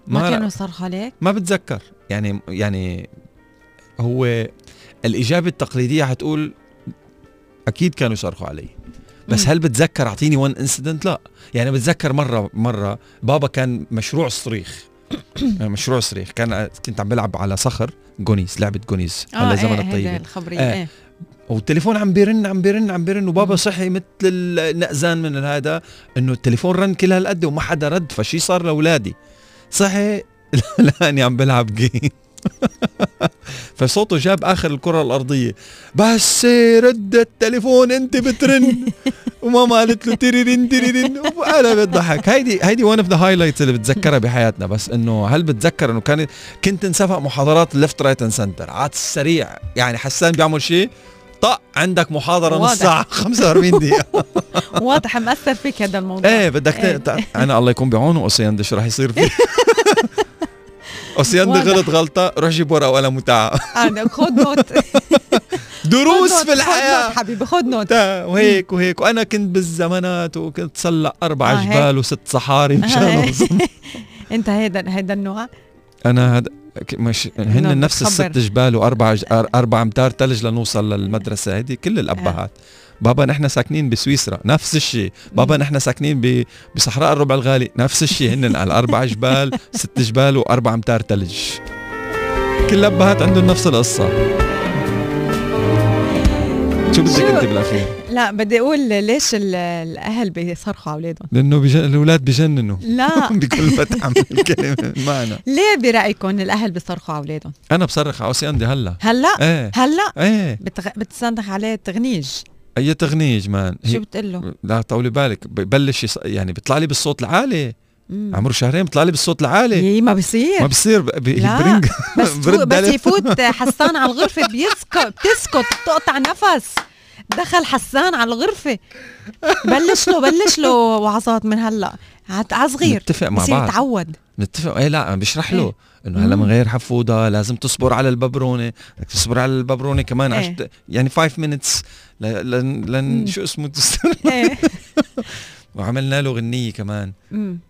ما كانوا يصرخوا عليك؟ ما بتذكر. يعني يعني هو الإجابة التقليدية حتقول أكيد كانوا يصرخوا علي. بس. هل بتذكر؟ أعطيني وان انسيدنت لا. يعني بتذكر مرة مرة بابا كان مشروع صريخ. مشروع صريخ. كان كنت عم بلعب على صخر Goonies لعبة Goonies هلا زمن إيه الطيبة. هيدا الخبرية آه. إيه. والتليفون عم بيرن عم بيرن عم بيرن وبابا. صحي مثل النقزان من هذا إنه التليفون رن كل هالقد وما حدا رد فشي صار لأولادي. صحي؟ لاني عم بلعب game فصوته جاب آخر الكرة الأرضية. بس رد التليفون انت بترن. وماما قالت له تيرين تيرين وأنا بضحك. هيدي هيدي ون اوف ذا هايلايتس اللي بتذكرها بحياتنا. بس إنه هل بتذكر إنه كان كنت انسفق محاضرات ليفت رايت اند سنتر على السريع يعني حسان بيعمل شيء طق عندك محاضرة نص. ساعة 45 دقيقة. واضح مأثر فيك هذا الموضوع. إيه بدك. ت... أنا الله يكون بعونه شو رح يصير فيه. اوسياندي واضح. غلط غلطة روح جيب ورقة وقلم وتعا آه، خد note. دروس في note، الحياة خد note حبيبي خد note. وهيك وهيك. وأنا كنت بالزمانات وكنت سلق أربع آه،. جبال وست صحاري مشان آه. أنت هيدا هيدا النوع؟ أنا هذا مش هن نفس. الست جبال وأربع أربع أمتار ثلج لنوصل للمدرسة هذه كل الأبهات. بابا نحن ساكنين بسويسرا نفس الشيء بابا نحن ساكنين بصحراء الربع الخالي نفس الشيء هن على أربع جبال ست جبال وأربع أمتار ثلج كل الابهات عندهم نفس القصة. شو بدك؟ أنت بالأخير؟ لا بدي أقول ليش ال- الأهل بيصرخوا على أولادهم؟ لأنه بجن... الأولاد بجننوا. لا. بكل فتحه من الكلمة معنا ليه برأيكم الأهل بيصرخوا على أولادهم؟ أنا بصرخ على أوسي عندي هلأ. هلأ؟ إيه. هلأ؟ إيه. بتغ... بتصنخ عليه تغنيج. أي تغنيج مان شو هي بتقول له لا طولي بالك ببلش يص... يعني بيطلع لي بالصوت العالي. مم. عمره شهرين بيطلع لي بالصوت العالي. يي ما بصير ما بصير ب... ب... لا، بس بس. يفوت حسان على الغرفة بيسكت بتسكت بتقطع نفس. دخل حسان على الغرفة. بلش له بلش له وعظات من هلأ. عت- على صغير. نتفق مع بصير بعض. يتعود. نتفق. إيه لا بشرح له. إيه. إنه هلا من. غير حفوضة لازم تصبر على الببرونة بدك تصبر على الببرونة كمان إيه. عشت يعني 5 minutes لن, لن. شو اسمه إيه وعملنا له غنية كمان.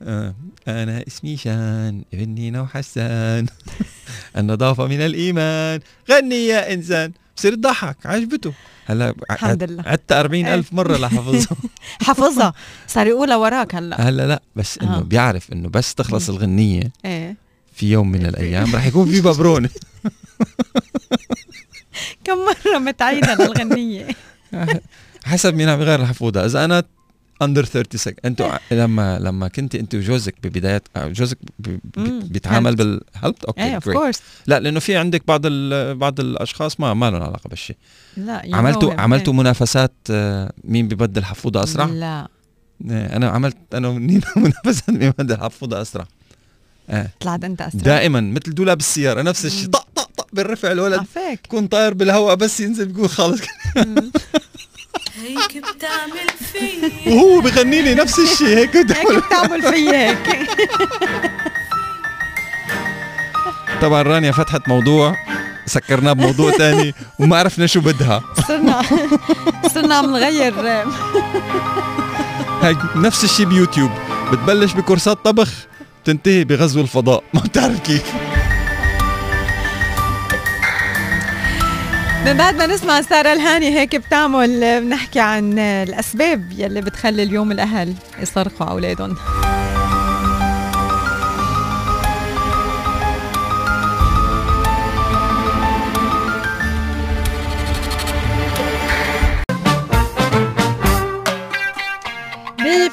آه. أنا اسمي شان ابني وحسان النظافة من الإيمان غني يا إنسان بصير يضحك عجبته هلا الحمد لله. عدت 40 ألف مرة لحفظها حفظها صار يقولها وراك هلا هلا لا بس إنه آه. بيعرف إنه بس تخلص الغنية إيه في يوم من الأيام رح يكون في ببرونة كم مرة متعيدة للغنية حسب مين عم يغير الحفوضة. إذا أنا اندر 30 سك أنتوا لما لما كنت انت وجوزك ببدايات آه، جوزك. بيتعامل بالهلب أوكي إيه اوف. كورس لا لأنه في عندك بعض ال- بعض الأشخاص ما ما لهم علاقة بالشيء لا عملتوا know him. عملتوا منافسات آه، مين ببدل حفوضة أسرع؟ لا. إيه، أنا عملت أنا ونينا منافسات مين ببدل حفوضة أسرع. آه. طلعت أنت أسرع. دائما مثل دولاب السيارة نفس الشيء. طق طق طق بالرفع الولد. عفاك. يكون طاير بالهواء بس ينزل بيكون خالص مم. هيك بتعمل فيي. وهو بغني لي نفس الشيء هيك هيك بتعمل في هيك. طبعا رانيا فتحت موضوع سكرناه بموضوع تاني وما عرفنا شو بدها. صرنا صرنا عم نغير. هيك نفس الشيء بيوتيوب. بتبلش بكورسات طبخ بتنتهي بغزو الفضاء. ما بتعرف كيف. من بعد ما نسمع سارة الهاني هيك بتعمل بنحكي عن الأسباب يلي بتخلي اليوم الأهل يصرخوا أولادهم.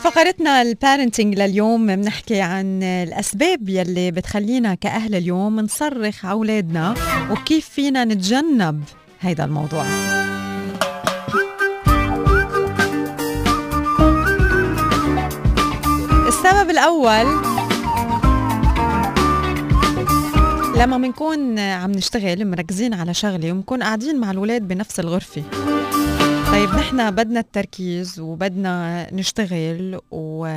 بفقرتنا البارنتينج لليوم بنحكي عن الأسباب يلي بتخلينا كأهل اليوم نصرخ على أولادنا وكيف فينا نتجنب هيدا الموضوع. السبب الأول لما بنكون عم نشتغل مركزين على شغلة وبنكون قاعدين مع الأولاد بنفس الغرفة. طيب نحن بدنا التركيز وبدنا نشتغل و...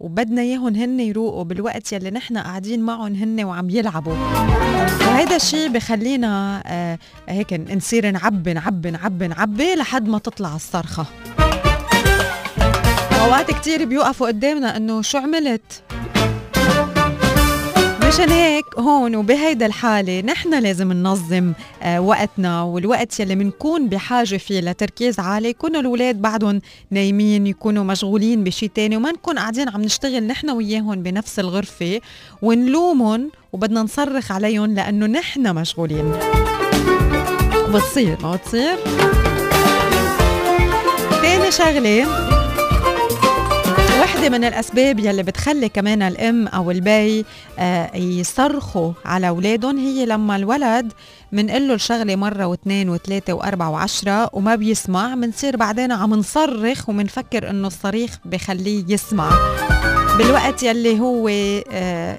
وبدنا إياهم هن يروقوا بالوقت يلي نحن قاعدين معهم هن وعم يلعبوا. وهيدا الشيء بخلينا آه هيك نصير نعبي نعبي نعبي نعبي لحد ما تطلع الصرخة. اوقات كتير بيوقفوا قدامنا إنه شو عملت؟ مشان هيك هون وبهيدا الحالة نحن لازم ننظم آه وقتنا والوقت يلي منكون بحاجة فيه لتركيز عالي يكونوا الأولاد بعدهم نايمين يكونوا مشغولين بشي تاني وما نكون قاعدين عم نشتغل نحن وياهم بنفس الغرفة ونلومهم وبدنا نصرخ عليهم لأنه نحن مشغولين. بتصير ما بتصير؟ تاني شغلة. وحدة من الأسباب يلي بتخلي كمان الأم أو البي آه، يصرخوا على أولادهم هي لما الولد منقول له الشغلة مرة واثنين وثلاثة وأربعة وعشرة وما بيسمع منصير بعدين عم نصرخ ومنفكر إنه الصريخ بخليه يسمع. بالوقت يلي هو آه،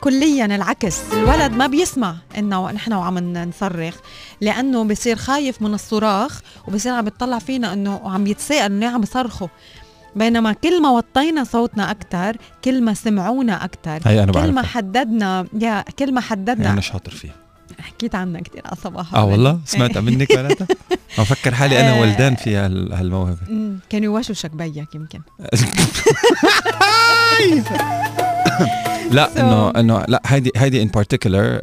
كليا العكس الولد ما بيسمع إنه نحن وعم نصرخ لأنه بصير خايف من الصراخ وبصير عم يطلع فينا إنه عم يتساءل إنه عم يصرخوا. بينما كل ما وطينا صوتنا أكثر كل ما سمعونا أكثر هي كل ما بعرفها. حددنا يا كل ما هي حددنا أنا شاطر فيها حكيت عنها كثير على صباح آه والله؟ سمعتها منك معناتها؟ عم فكر حالي أنا آه. ولدان في هال- هالموهبة. كانوا يوشوشك بيك يمكن. لا إنه إنه لا هيدي هيدي in particular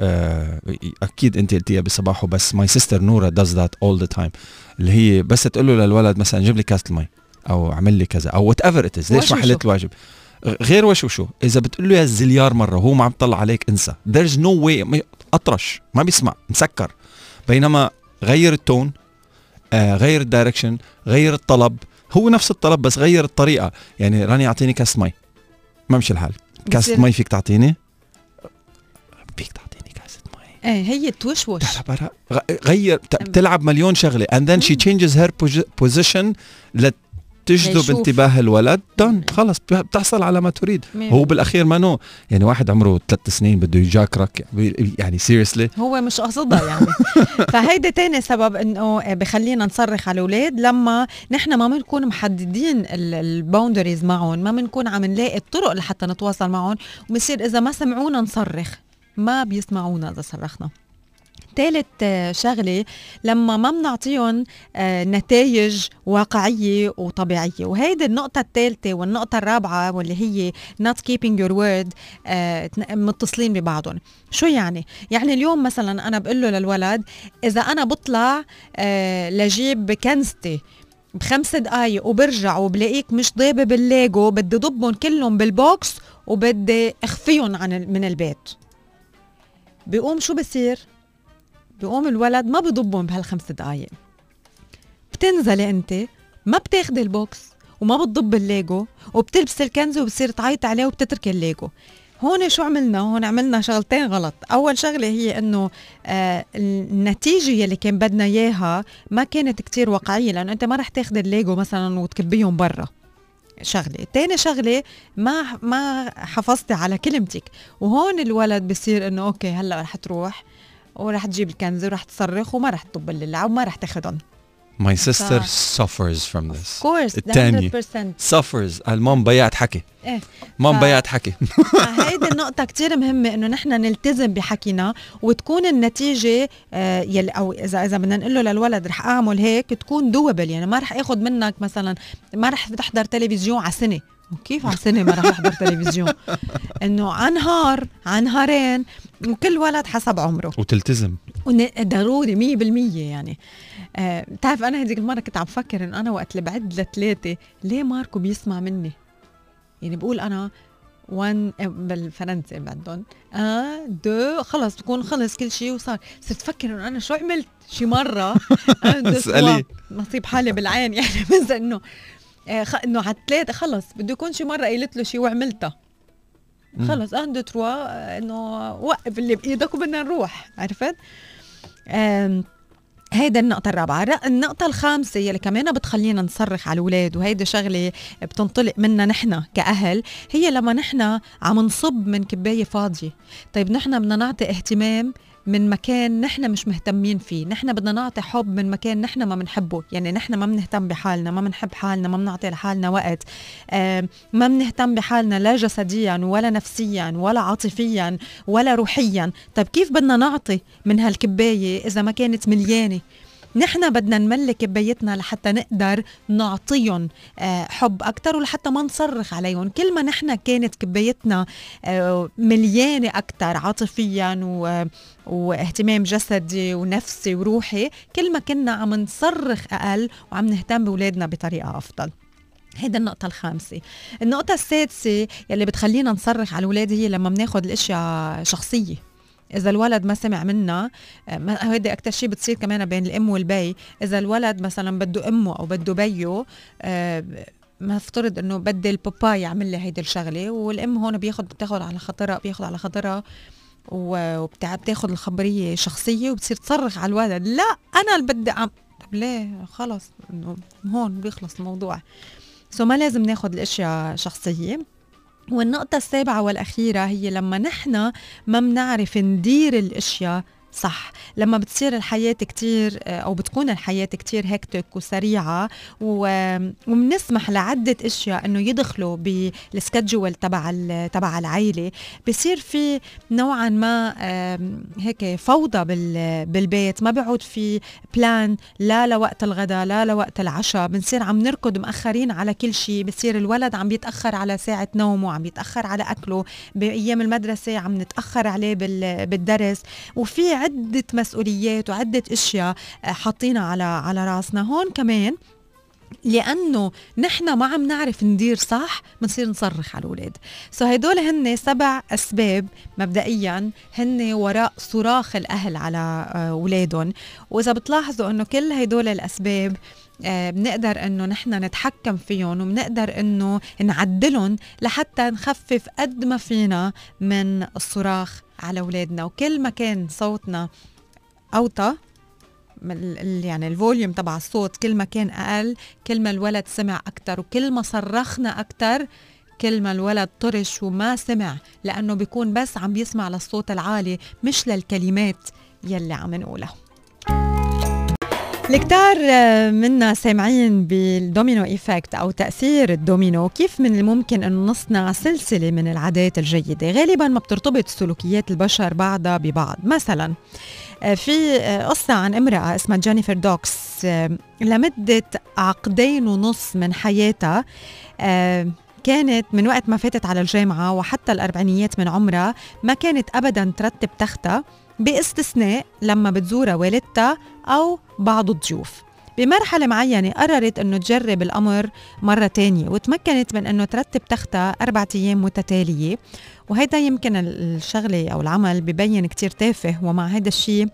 أكيد انت قلتيها بصباحه بس my sister نورا does that all the time اللي هي بس تقول له للولد مثلا جيب لي كاسة المي. أو اعمل لي كذا أو whatever it is ليش ما. حليت الواجب؟ غير وشوشو إذا بتقول له يا زليار مرة وهو ما عم يطلع عليك انسى. There's no way أطرش ما بيسمع مسكر. بينما غير ال tone آه غير ال direction غير الطلب هو نفس الطلب بس غير الطريقة. يعني راني أعطيني كاس مي. ما مشي الحال. بصير- مي فيك تعطيني؟ فيك تعطيني كاسه مي. إيه هي توشوش غير ت- بتلعب مليون شغلة and then she changes her posi- position لتجذب ليشوف. انتباه الولد. دون خلص بتحصل على ما تريد. هو بالأخير ما نو يعني واحد عمره ثلاث سنين بده يجاكرك يعني سيريسلي هو مش قصدها يعني. فهيدا تاني سبب إنه بخلينا نصرخ على الأولاد. لما نحن ما بنكون محددين الباوندريز معهم ما بنكون عم نلاقي الطرق لحتى نتواصل معهم وبصير إذا ما سمعونا نصرخ. ما بيسمعونا إذا صرخنا. ثالث آه، شغلة لما ما بنعطيهم نتائج واقعية وطبيعية. وهيدي النقطة الثالثة والنقطة الرابعة واللي هي not keeping your word آه، متصلين ببعضهم. شو يعني؟ يعني اليوم مثلا أنا بقول له للولد إذا أنا بطلع آه، لجيب كنزتي بخمس دقايق وبرجع وبلاقيك مش ضابه بالليجو بدي ضبهم كلهم بالبوكس وبدي أخفيهم عن من البيت. بيقوم شو بصير؟ بيقوم الولد ما بضبهم بهالخمس دقايق. بتنزلي انت ما بتاخدي ال box وما بتضب الليجو وبتلبسي الكنزة وبتصير تعيط عليه وبتتركي الليجو. هون شو عملنا؟ هون عملنا شغلتين غلط. أول شغلة هي إنه آه النتيجة يلي كان بدنا إياها ما كانت كتير واقعية لأنه أنت ما رح تاخد الليجو مثلا وتكبيهم برا. شغلة. تاني شغلة ما ما حافظتي على كلمتك. وهون الولد بصير إنه okay هلأ رح تروح. ورح تجيب الكنزه ورح تصرخ وما رح تضب اللعب وما رح تاخدهم My sister ف- suffers from this. كورس التانية. 100% suffers. المام بيعت حكي. إيه مام ف- بيعت حكي. هيدي النقطة كتير مهمة إنه نحن نلتزم بحكينا وتكون النتيجة آه يلي أو اذا إذا بدنا نقول له للولد رح أعمل هيك تكون دوبل يعني ما رح اخذ منك مثلا ما رح تحضر تلفزيون على سنة وكيف على سنة ما رح أحضر تلفزيون؟ إنه عن نهار عن نهارين وكل ولد حسب عمره. وتلتزم. ون- ضروري مية بالمية يعني. آه، بتعرف أنا هذيك المرة كنت عم فكر إنه أنا وقت اللي بعد لثلاثة ليه ماركو بيسمع مني؟ يعني بقول أنا وان بالفرنسي بعدهم. آه دو خلص بكون خلص كل شيء وصار. صرت فكر إنه أنا شو عملت شي مرة؟ آه،. سوا. نصيب حالي بالعين يعني. بس إنه آه، إنه على الثلاثه خلص بده يكون شي مرة قلت له شي وعملتها. خلص ان دو تروا آه، إنه وقف اللي بإيدك وبدنا نروح عرفت؟ هيدا النقطة الرابعة الر- النقطة الخامسة يلي كمان بتخلينا نصرخ على الأولاد وهيدي شغلة بتنطلق منا نحن كأهل هي لما نحن عم نصب من كباية فاضية طيب نحن بدنا نعطي اهتمام من مكان نحن مش مهتمين فيه. نحن بدنا نعطي حب من مكان نحن ما بنحبه. يعني نحن ما بنهتم بحالنا ما بنحب حالنا ما بنعطي لحالنا وقت. ما بنهتم بحالنا لا جسديا ولا نفسيا ولا عاطفيا ولا روحيا. طيب كيف بدنا نعطي من هالكباية إذا ما كانت مليانة؟ نحن بدنا نملك كبايتنا لحتى نقدر نعطيهم آه، حب أكتر ولحتى ما نصرخ عليهم. كل ما نحن كانت كبايتنا آه، مليانة أكتر عاطفيا و- واهتمام جسدي ونفسي وروحي كل ما كنا عم نصرخ أقل وعم نهتم بأولادنا بطريقة أفضل. هيدا النقطة الخامسة. النقطة السادسة يلي بتخلينا نصرخ على الأولاد هي لما بناخد الأشياء شخصية. إذا الولد ما سمع منا آه، هيدي أكتر شيء بتصير كمان بين الأم والبي إذا الولد مثلا بده أمه أو بده بيه آه، ما افترض إنه بدي البابا يعمل لي هيدي الشغلة والأم هون بياخد بتاخد على خاطرها بياخد على خاطرها وبتاخد الخبرية شخصيه وبتصير تصرخ على الولد لا أنا اللي بدي أعم... طب ليه؟ خلص إنه هون بيخلص الموضوع. سو ما لازم ناخد الأشياء شخصية. والنقطة السابعة والأخيرة هي لما نحن ما بنعرف ندير الأشياء صح. لما بتصير الحياة كتير آه، أو بتكون الحياة كتير هكتك وسريعة وبنسمح لعدة أشياء أنه يدخلوا بالسكجول تبع تبع العيلة بصير في نوعا ما هيك فوضى بالبيت. ما بيعود في بلان لا لوقت الغداء لا لوقت العشاء. بنصير عم نركض مأخرين على كل شيء بصير الولد عم بيتأخر على ساعة نومه عم بيتأخر على أكله. بأيام المدرسة عم نتأخر عليه بالدرس. وفي عدة مسؤوليات وعدة أشياء آه، حاطينها على على رأسنا. هون كمان لأنه نحن ما عم نعرف ندير صح بنصير نصرخ على الأولاد. so هدول هن سبع أسباب مبدئيا هن وراء صراخ الأهل على أولادهم. آه، وإذا بتلاحظوا إنه كل هدول الأسباب بنقدر إنه نحن نتحكم فيهم وبنقدر إنه نعدلهم لحتى نخفف قد ما فينا من الصراخ على أولادنا. وكل ما كان صوتنا أوطى يعني ال volume تبع الصوت كل ما كان أقل كل ما الولد سمع أكثر وكل ما صرخنا أكثر كل ما الولد طرش وما سمع لأنه بيكون بس عم بيسمع للصوت العالي مش للكلمات يلي عم نقولها. الكتار آه، منا سامعين بال domino effect أو تأثير الدومينو. كيف من الممكن أن نصنع سلسلة من العادات الجيدة؟ غالبا ما بترتبط سلوكيات البشر بعضها ببعض. مثلا آه، في آه، قصة عن امرأة اسمها جينيفر دوكس لمدة عقدين ونص من حياتها كانت من وقت ما فاتت على الجامعة وحتى الأربعينيات من عمرها ما كانت أبدا ترتب تختها. باستثناء لما بتزورها والدتها أو بعض الضيوف. بمرحلة معينة قررت أنه تجرب الأمر مرة تانية وتمكنت من أنه ترتب تختها أربعة أيام متتالية. وهيدا يمكن الشغلة أو العمل ببين كتير تافه ومع هذا الشيء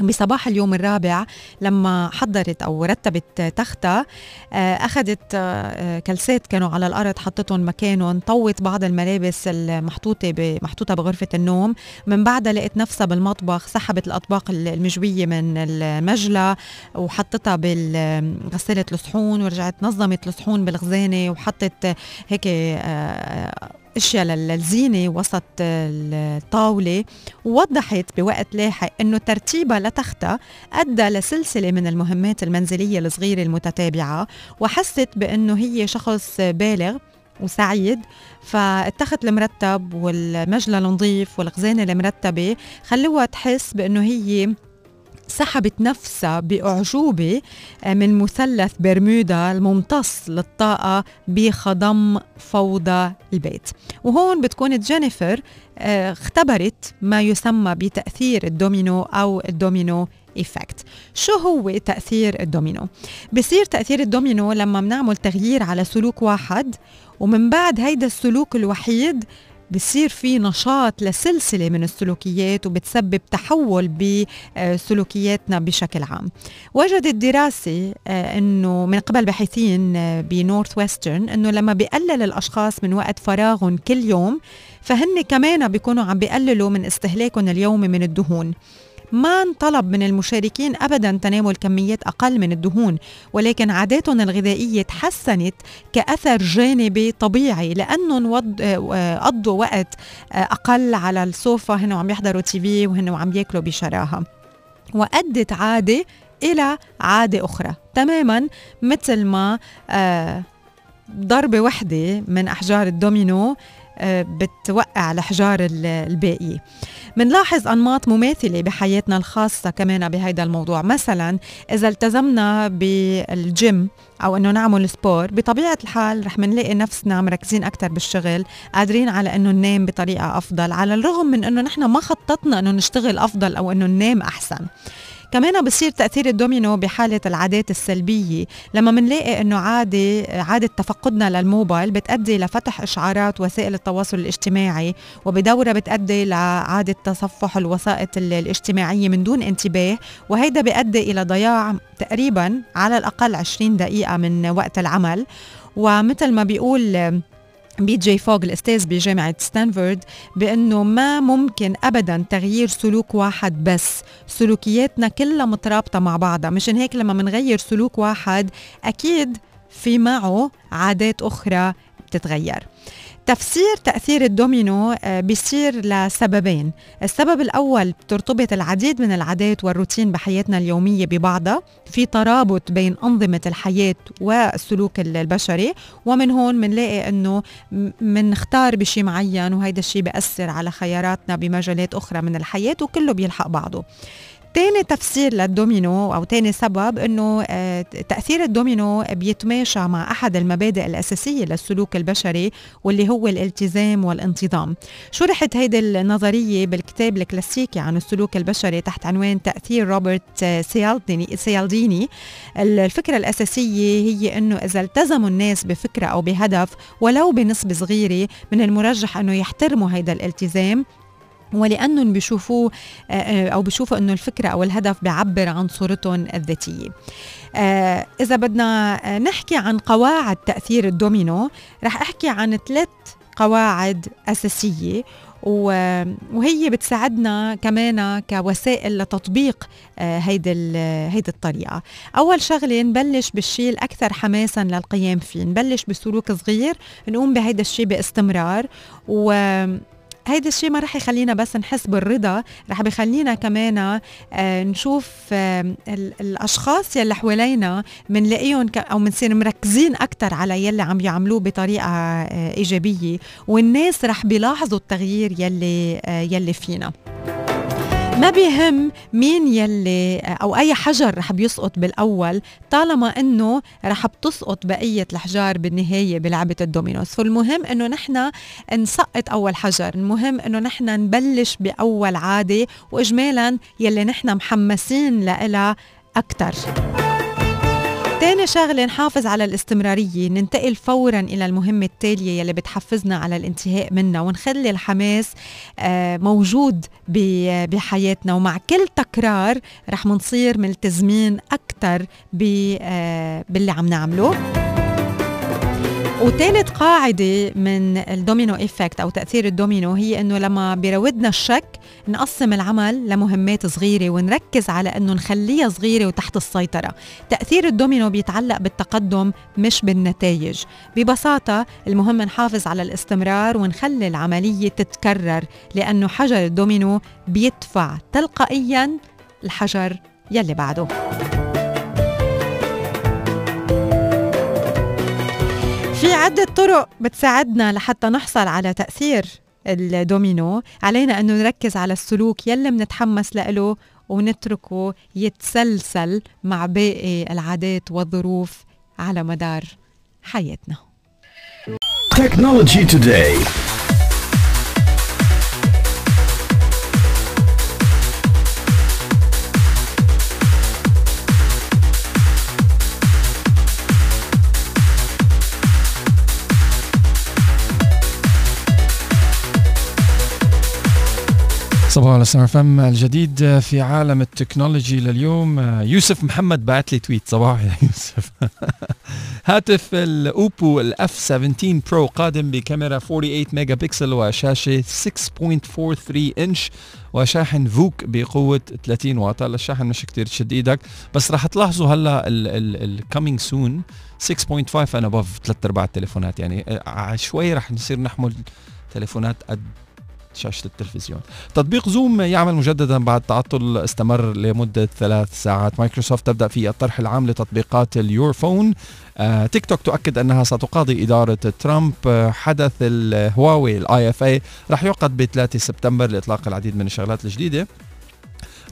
بصباح اليوم الرابع لما حضرت أو رتبت تختها آه، أخذت آه، كلسات كانوا على الأرض حطتهم مكانهم طوت بعض الملابس المحطوطة محطوطة بغرفة النوم. من بعدها لقيت نفسها بالمطبخ سحبت الأطباق المجوية من المجلى وحطتها بغساله الصحون ورجعت نظمت الصحون بالخزانة وحطت هيك آه، اشياء للزينه وسط الطاولة ووضحت بوقت لاحق إنه ترتيبها لتختها أدى لسلسلة من المهمات المنزلية الصغيرة المتتابعة وحست بإنه هي شخص بالغ وسعيد فالتخت المرتب والمجلى النظيف والخزانة المرتبة خلوها تحس بإنه هي سحبت نفسها بأعجوبة آه، من مثلث برمودا الممتص للطاقة بخضم فوضى البيت وهون بتكون جينيفر آه، اختبرت ما يسمى بتأثير الدومينو أو ال domino effect شو هو تأثير الدومينو؟ بصير تأثير الدومينو لما بنعمل تغيير على سلوك واحد ومن بعد هيدا السلوك الوحيد بصير في نشاط لسلسلة من السلوكيات وبتسبب تحول بسلوكياتنا بشكل عام. وجدت دراسة آه، أنه من قبل باحثين آه، بنورث ويسترن أنه لما بيقلل الأشخاص من وقت فراغهم كل يوم فهن كمان بيكونوا عم بيقللوا من استهلاكهم اليومي من الدهون. ما انطلب من المشاركين ابدا تناول كميات أقل من الدهون ولكن عاداتهم الغذائية تحسنت كأثر جانبي طبيعي لانهم قضوا وقت أقل على السوفا هن عم يحضروا تي في وهن عم ياكلوا بشراهة. وأدت عادة إلى عادة أخرى. تماما مثل ما آه، ضربة وحدة من أحجار الدومينو آه، بتوقع الحجار الباقيه منلاحظ أنماط مماثلة بحياتنا الخاصة كمان بهذا الموضوع. مثلا إذا التزمنا بالجيم أو إنه نعمل sport بطبيعة الحال رح منلاقي نفسنا مركزين أكثر بالشغل قادرين على إنه ننام بطريقة أفضل على الرغم من إنه نحن ما خططنا إنه نشتغل أفضل أو إنه ننام أحسن. كمان بصير تأثير الدومينو بحالة العادات السلبية. لما منلاقي أنه عادة عادة تفقدنا للموبايل بتأدي لفتح إشعارات وسائل التواصل الاجتماعي وبدورة بتأدي لعادة تصفح الوسائط الاجتماعية من دون انتباه وهيدا بيؤدي إلى ضياع تقريبا على الأقل 20 دقيقة من وقت العمل. ومثل ما بيقول بي جي فوغ الأستاذ بجامعة ستانفورد بأنه ما ممكن ابدا تغيير سلوك واحد بس. سلوكياتنا كلها مترابطة مع بعضها. مشان هيك لما منغير سلوك واحد أكيد في معه عادات أخرى بتتغير. تفسير تأثير الدومينو آه، بيصير لسببين. السبب الأول بترتبط العديد من العادات والروتين بحياتنا اليومية ببعضها. في ترابط بين أنظمة الحياة والسلوك البشري ومن هون بنلاقي أنه منختار بشي معين وهيدا الشيء بيأثر على خياراتنا بمجالات أخرى من الحياة وكله بيلحق بعضه. تاني تفسير للدومينو أو تاني سبب إنه آه، تأثير الدومينو بيتماشى مع أحد المبادئ الأساسية للسلوك البشري واللي هو الالتزام والانتظام. شرحت هيدي النظرية بالكتاب الكلاسيكي عن السلوك البشري تحت عنوان تأثير روبرت سيالديني سيالديني. الفكرة الأساسية هي إنه إذا التزموا الناس بفكرة أو بهدف ولو بنسبة صغيرة من المرجح إنه يحترموا هيدا الالتزام ولانهم بيشوفوه آه، آه، أو بيشوفوا إنه الفكرة أو الهدف بيعبر عن صورتهم الذاتية. آه، إذا بدنا نحكي عن قواعد تأثير الدومينو رح أحكي عن ثلاث قواعد أساسية وهي بتساعدنا كمان كوسائل لتطبيق هيدي هيدي الطريقة. أول شغلة نبلش بالشيء الأكثر حماسا للقيام فيه نبلش بسلوك صغير نقوم بهيدا الشيء باستمرار و هيدا الشيء ما رح يخلينا بس نحس بالرضا رح بخلينا كمان آه، نشوف آه، الأشخاص يلي حوالينا بنلاقيهم أو بنصير مركزين أكثر على يلي عم يعملوه بطريقة آه، إيجابية والناس رح بيلاحظوا التغيير يلي يلي فينا. ما بيهم مين يلي أو أي حجر رح بيسقط بالأول طالما إنه رح بتسقط بقية الحجار بالنهاية بلعبة الدومينوز. فالمهم إنه نحن نسقط أول حجر المهم إنه نحن نبلش بأول عادة واجمالا يلي نحن محمسين لها أكثر تاني شغلة نحافظ على الاستمرارية ننتقل فورا إلى المهمة التالية يلي بتحفزنا على الانتهاء منها ونخلي الحماس آه، موجود بحياتنا. ومع كل تكرار رح منصير ملتزمين أكثر آه، باللي عم نعمله. وثالث قاعدة من الدومينو effect أو تأثير الدومينو هي إنه لما بيراودنا الشك نقسم العمل لمهمات صغيرة ونركز على إنه نخليها صغيرة وتحت السيطرة. تأثير الدومينو بيتعلق بالتقدم مش بالنتائج. ببساطة المهم نحافظ على الاستمرار ونخلي العملية تتكرر لأنه حجر الدومينو بيدفع تلقائيا الحجر يلي بعده. عدة طرق بتساعدنا لحتى نحصل على تأثير الدومينو. علينا أنه نركز على السلوك يلي منتحمس له ونتركه يتسلسل مع باقي العادات والظروف على مدار حياتنا. صباح على سمر فم الجديد في عالم التكنولوجي لليوم. يوسف محمد بعت لي تويت. صباح يا يوسف. هاتف الأوبو الأف 17 برو قادم بكاميرا 48 ميجا بكسل وشاشة 6.43 إنش وشاحن VOOC بقوة 30 واط. هلا الشاحن مش كتير تشد إيدك بس رح تلاحظوا هلا ال coming soon 6.5 أنا بف ثلاث أرباع التليفونات يعني آه، شوي رح نصير نحمل تليفونات قد شاشة التلفزيون. تطبيق زوم يعمل مجددا بعد تعطل استمر لمدة ثلاث ساعات. مايكروسوفت تبدأ في الطرح العام لتطبيقات ال Your Phone. آه، تيك توك تؤكد أنها ستقاضي إدارة ترامب. آه، حدث الهواوي IFA راح يعقد ب 3 سبتمبر لإطلاق العديد من الشغلات الجديدة.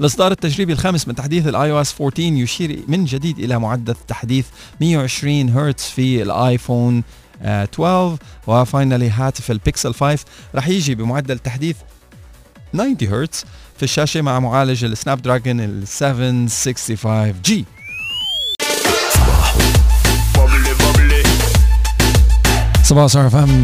الإصدار التجريبي الخامس من تحديث ال iOS 14 يشير من جديد إلى معدل تحديث 120 هرتز في ال iPhone 12 و finally هاتف البيكسل 5 راح يجي بمعدل تحديث 90 هرتز في الشاشة مع معالج ال Snapdragon ال 765 G صباح صباح فهم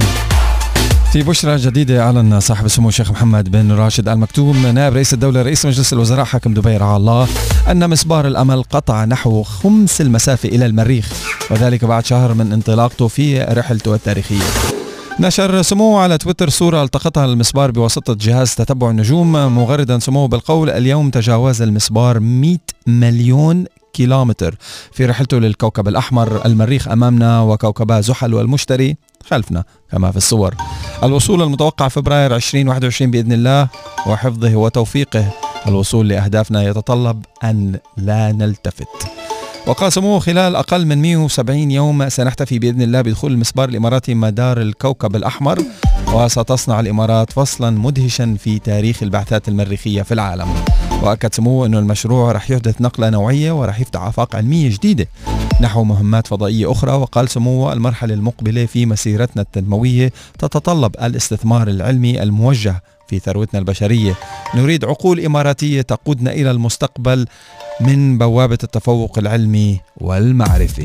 في بشرى جديدة أعلن صاحب السمو الشيخ محمد بن راشد آل مكتوم نائب رئيس الدولة رئيس مجلس الوزراء حاكم دبي رعاه الله أن مسبار الأمل قطع نحو خمس المسافة إلى المريخ وذلك بعد شهر من انطلاقته في رحلته التاريخية. نشر سموه على تويتر صورة التقطها المسبار بواسطة جهاز تتبع النجوم مغردا سموه بالقول اليوم تجاوز المسبار 100 مليون كيلومتر. في رحلته للكوكب الأحمر المريخ أمامنا وكوكبا زحل والمشتري خلفنا كما في الصور. الوصول المتوقع فبراير 2021 بإذن الله وحفظه وتوفيقه. الوصول لأهدافنا يتطلب أن لا نلتفت. وقال سموه خلال أقل من 170 يوم سنحتفي بإذن الله بدخول المسبار الإماراتي مدار الكوكب الأحمر وستصنع الإمارات فصلا مدهشا في تاريخ البعثات المريخية في العالم. وأكد سموه أنه المشروع رح يحدث نقلة نوعية ورح يفتح آفاق علمية جديدة. نحو مهمات فضائية أخرى وقال سموه المرحلة المقبلة في مسيرتنا التنموية تتطلب الاستثمار العلمي الموجه في ثروتنا البشرية. نريد عقول إماراتية تقودنا إلى المستقبل من بوابة التفوق العلمي والمعرفي.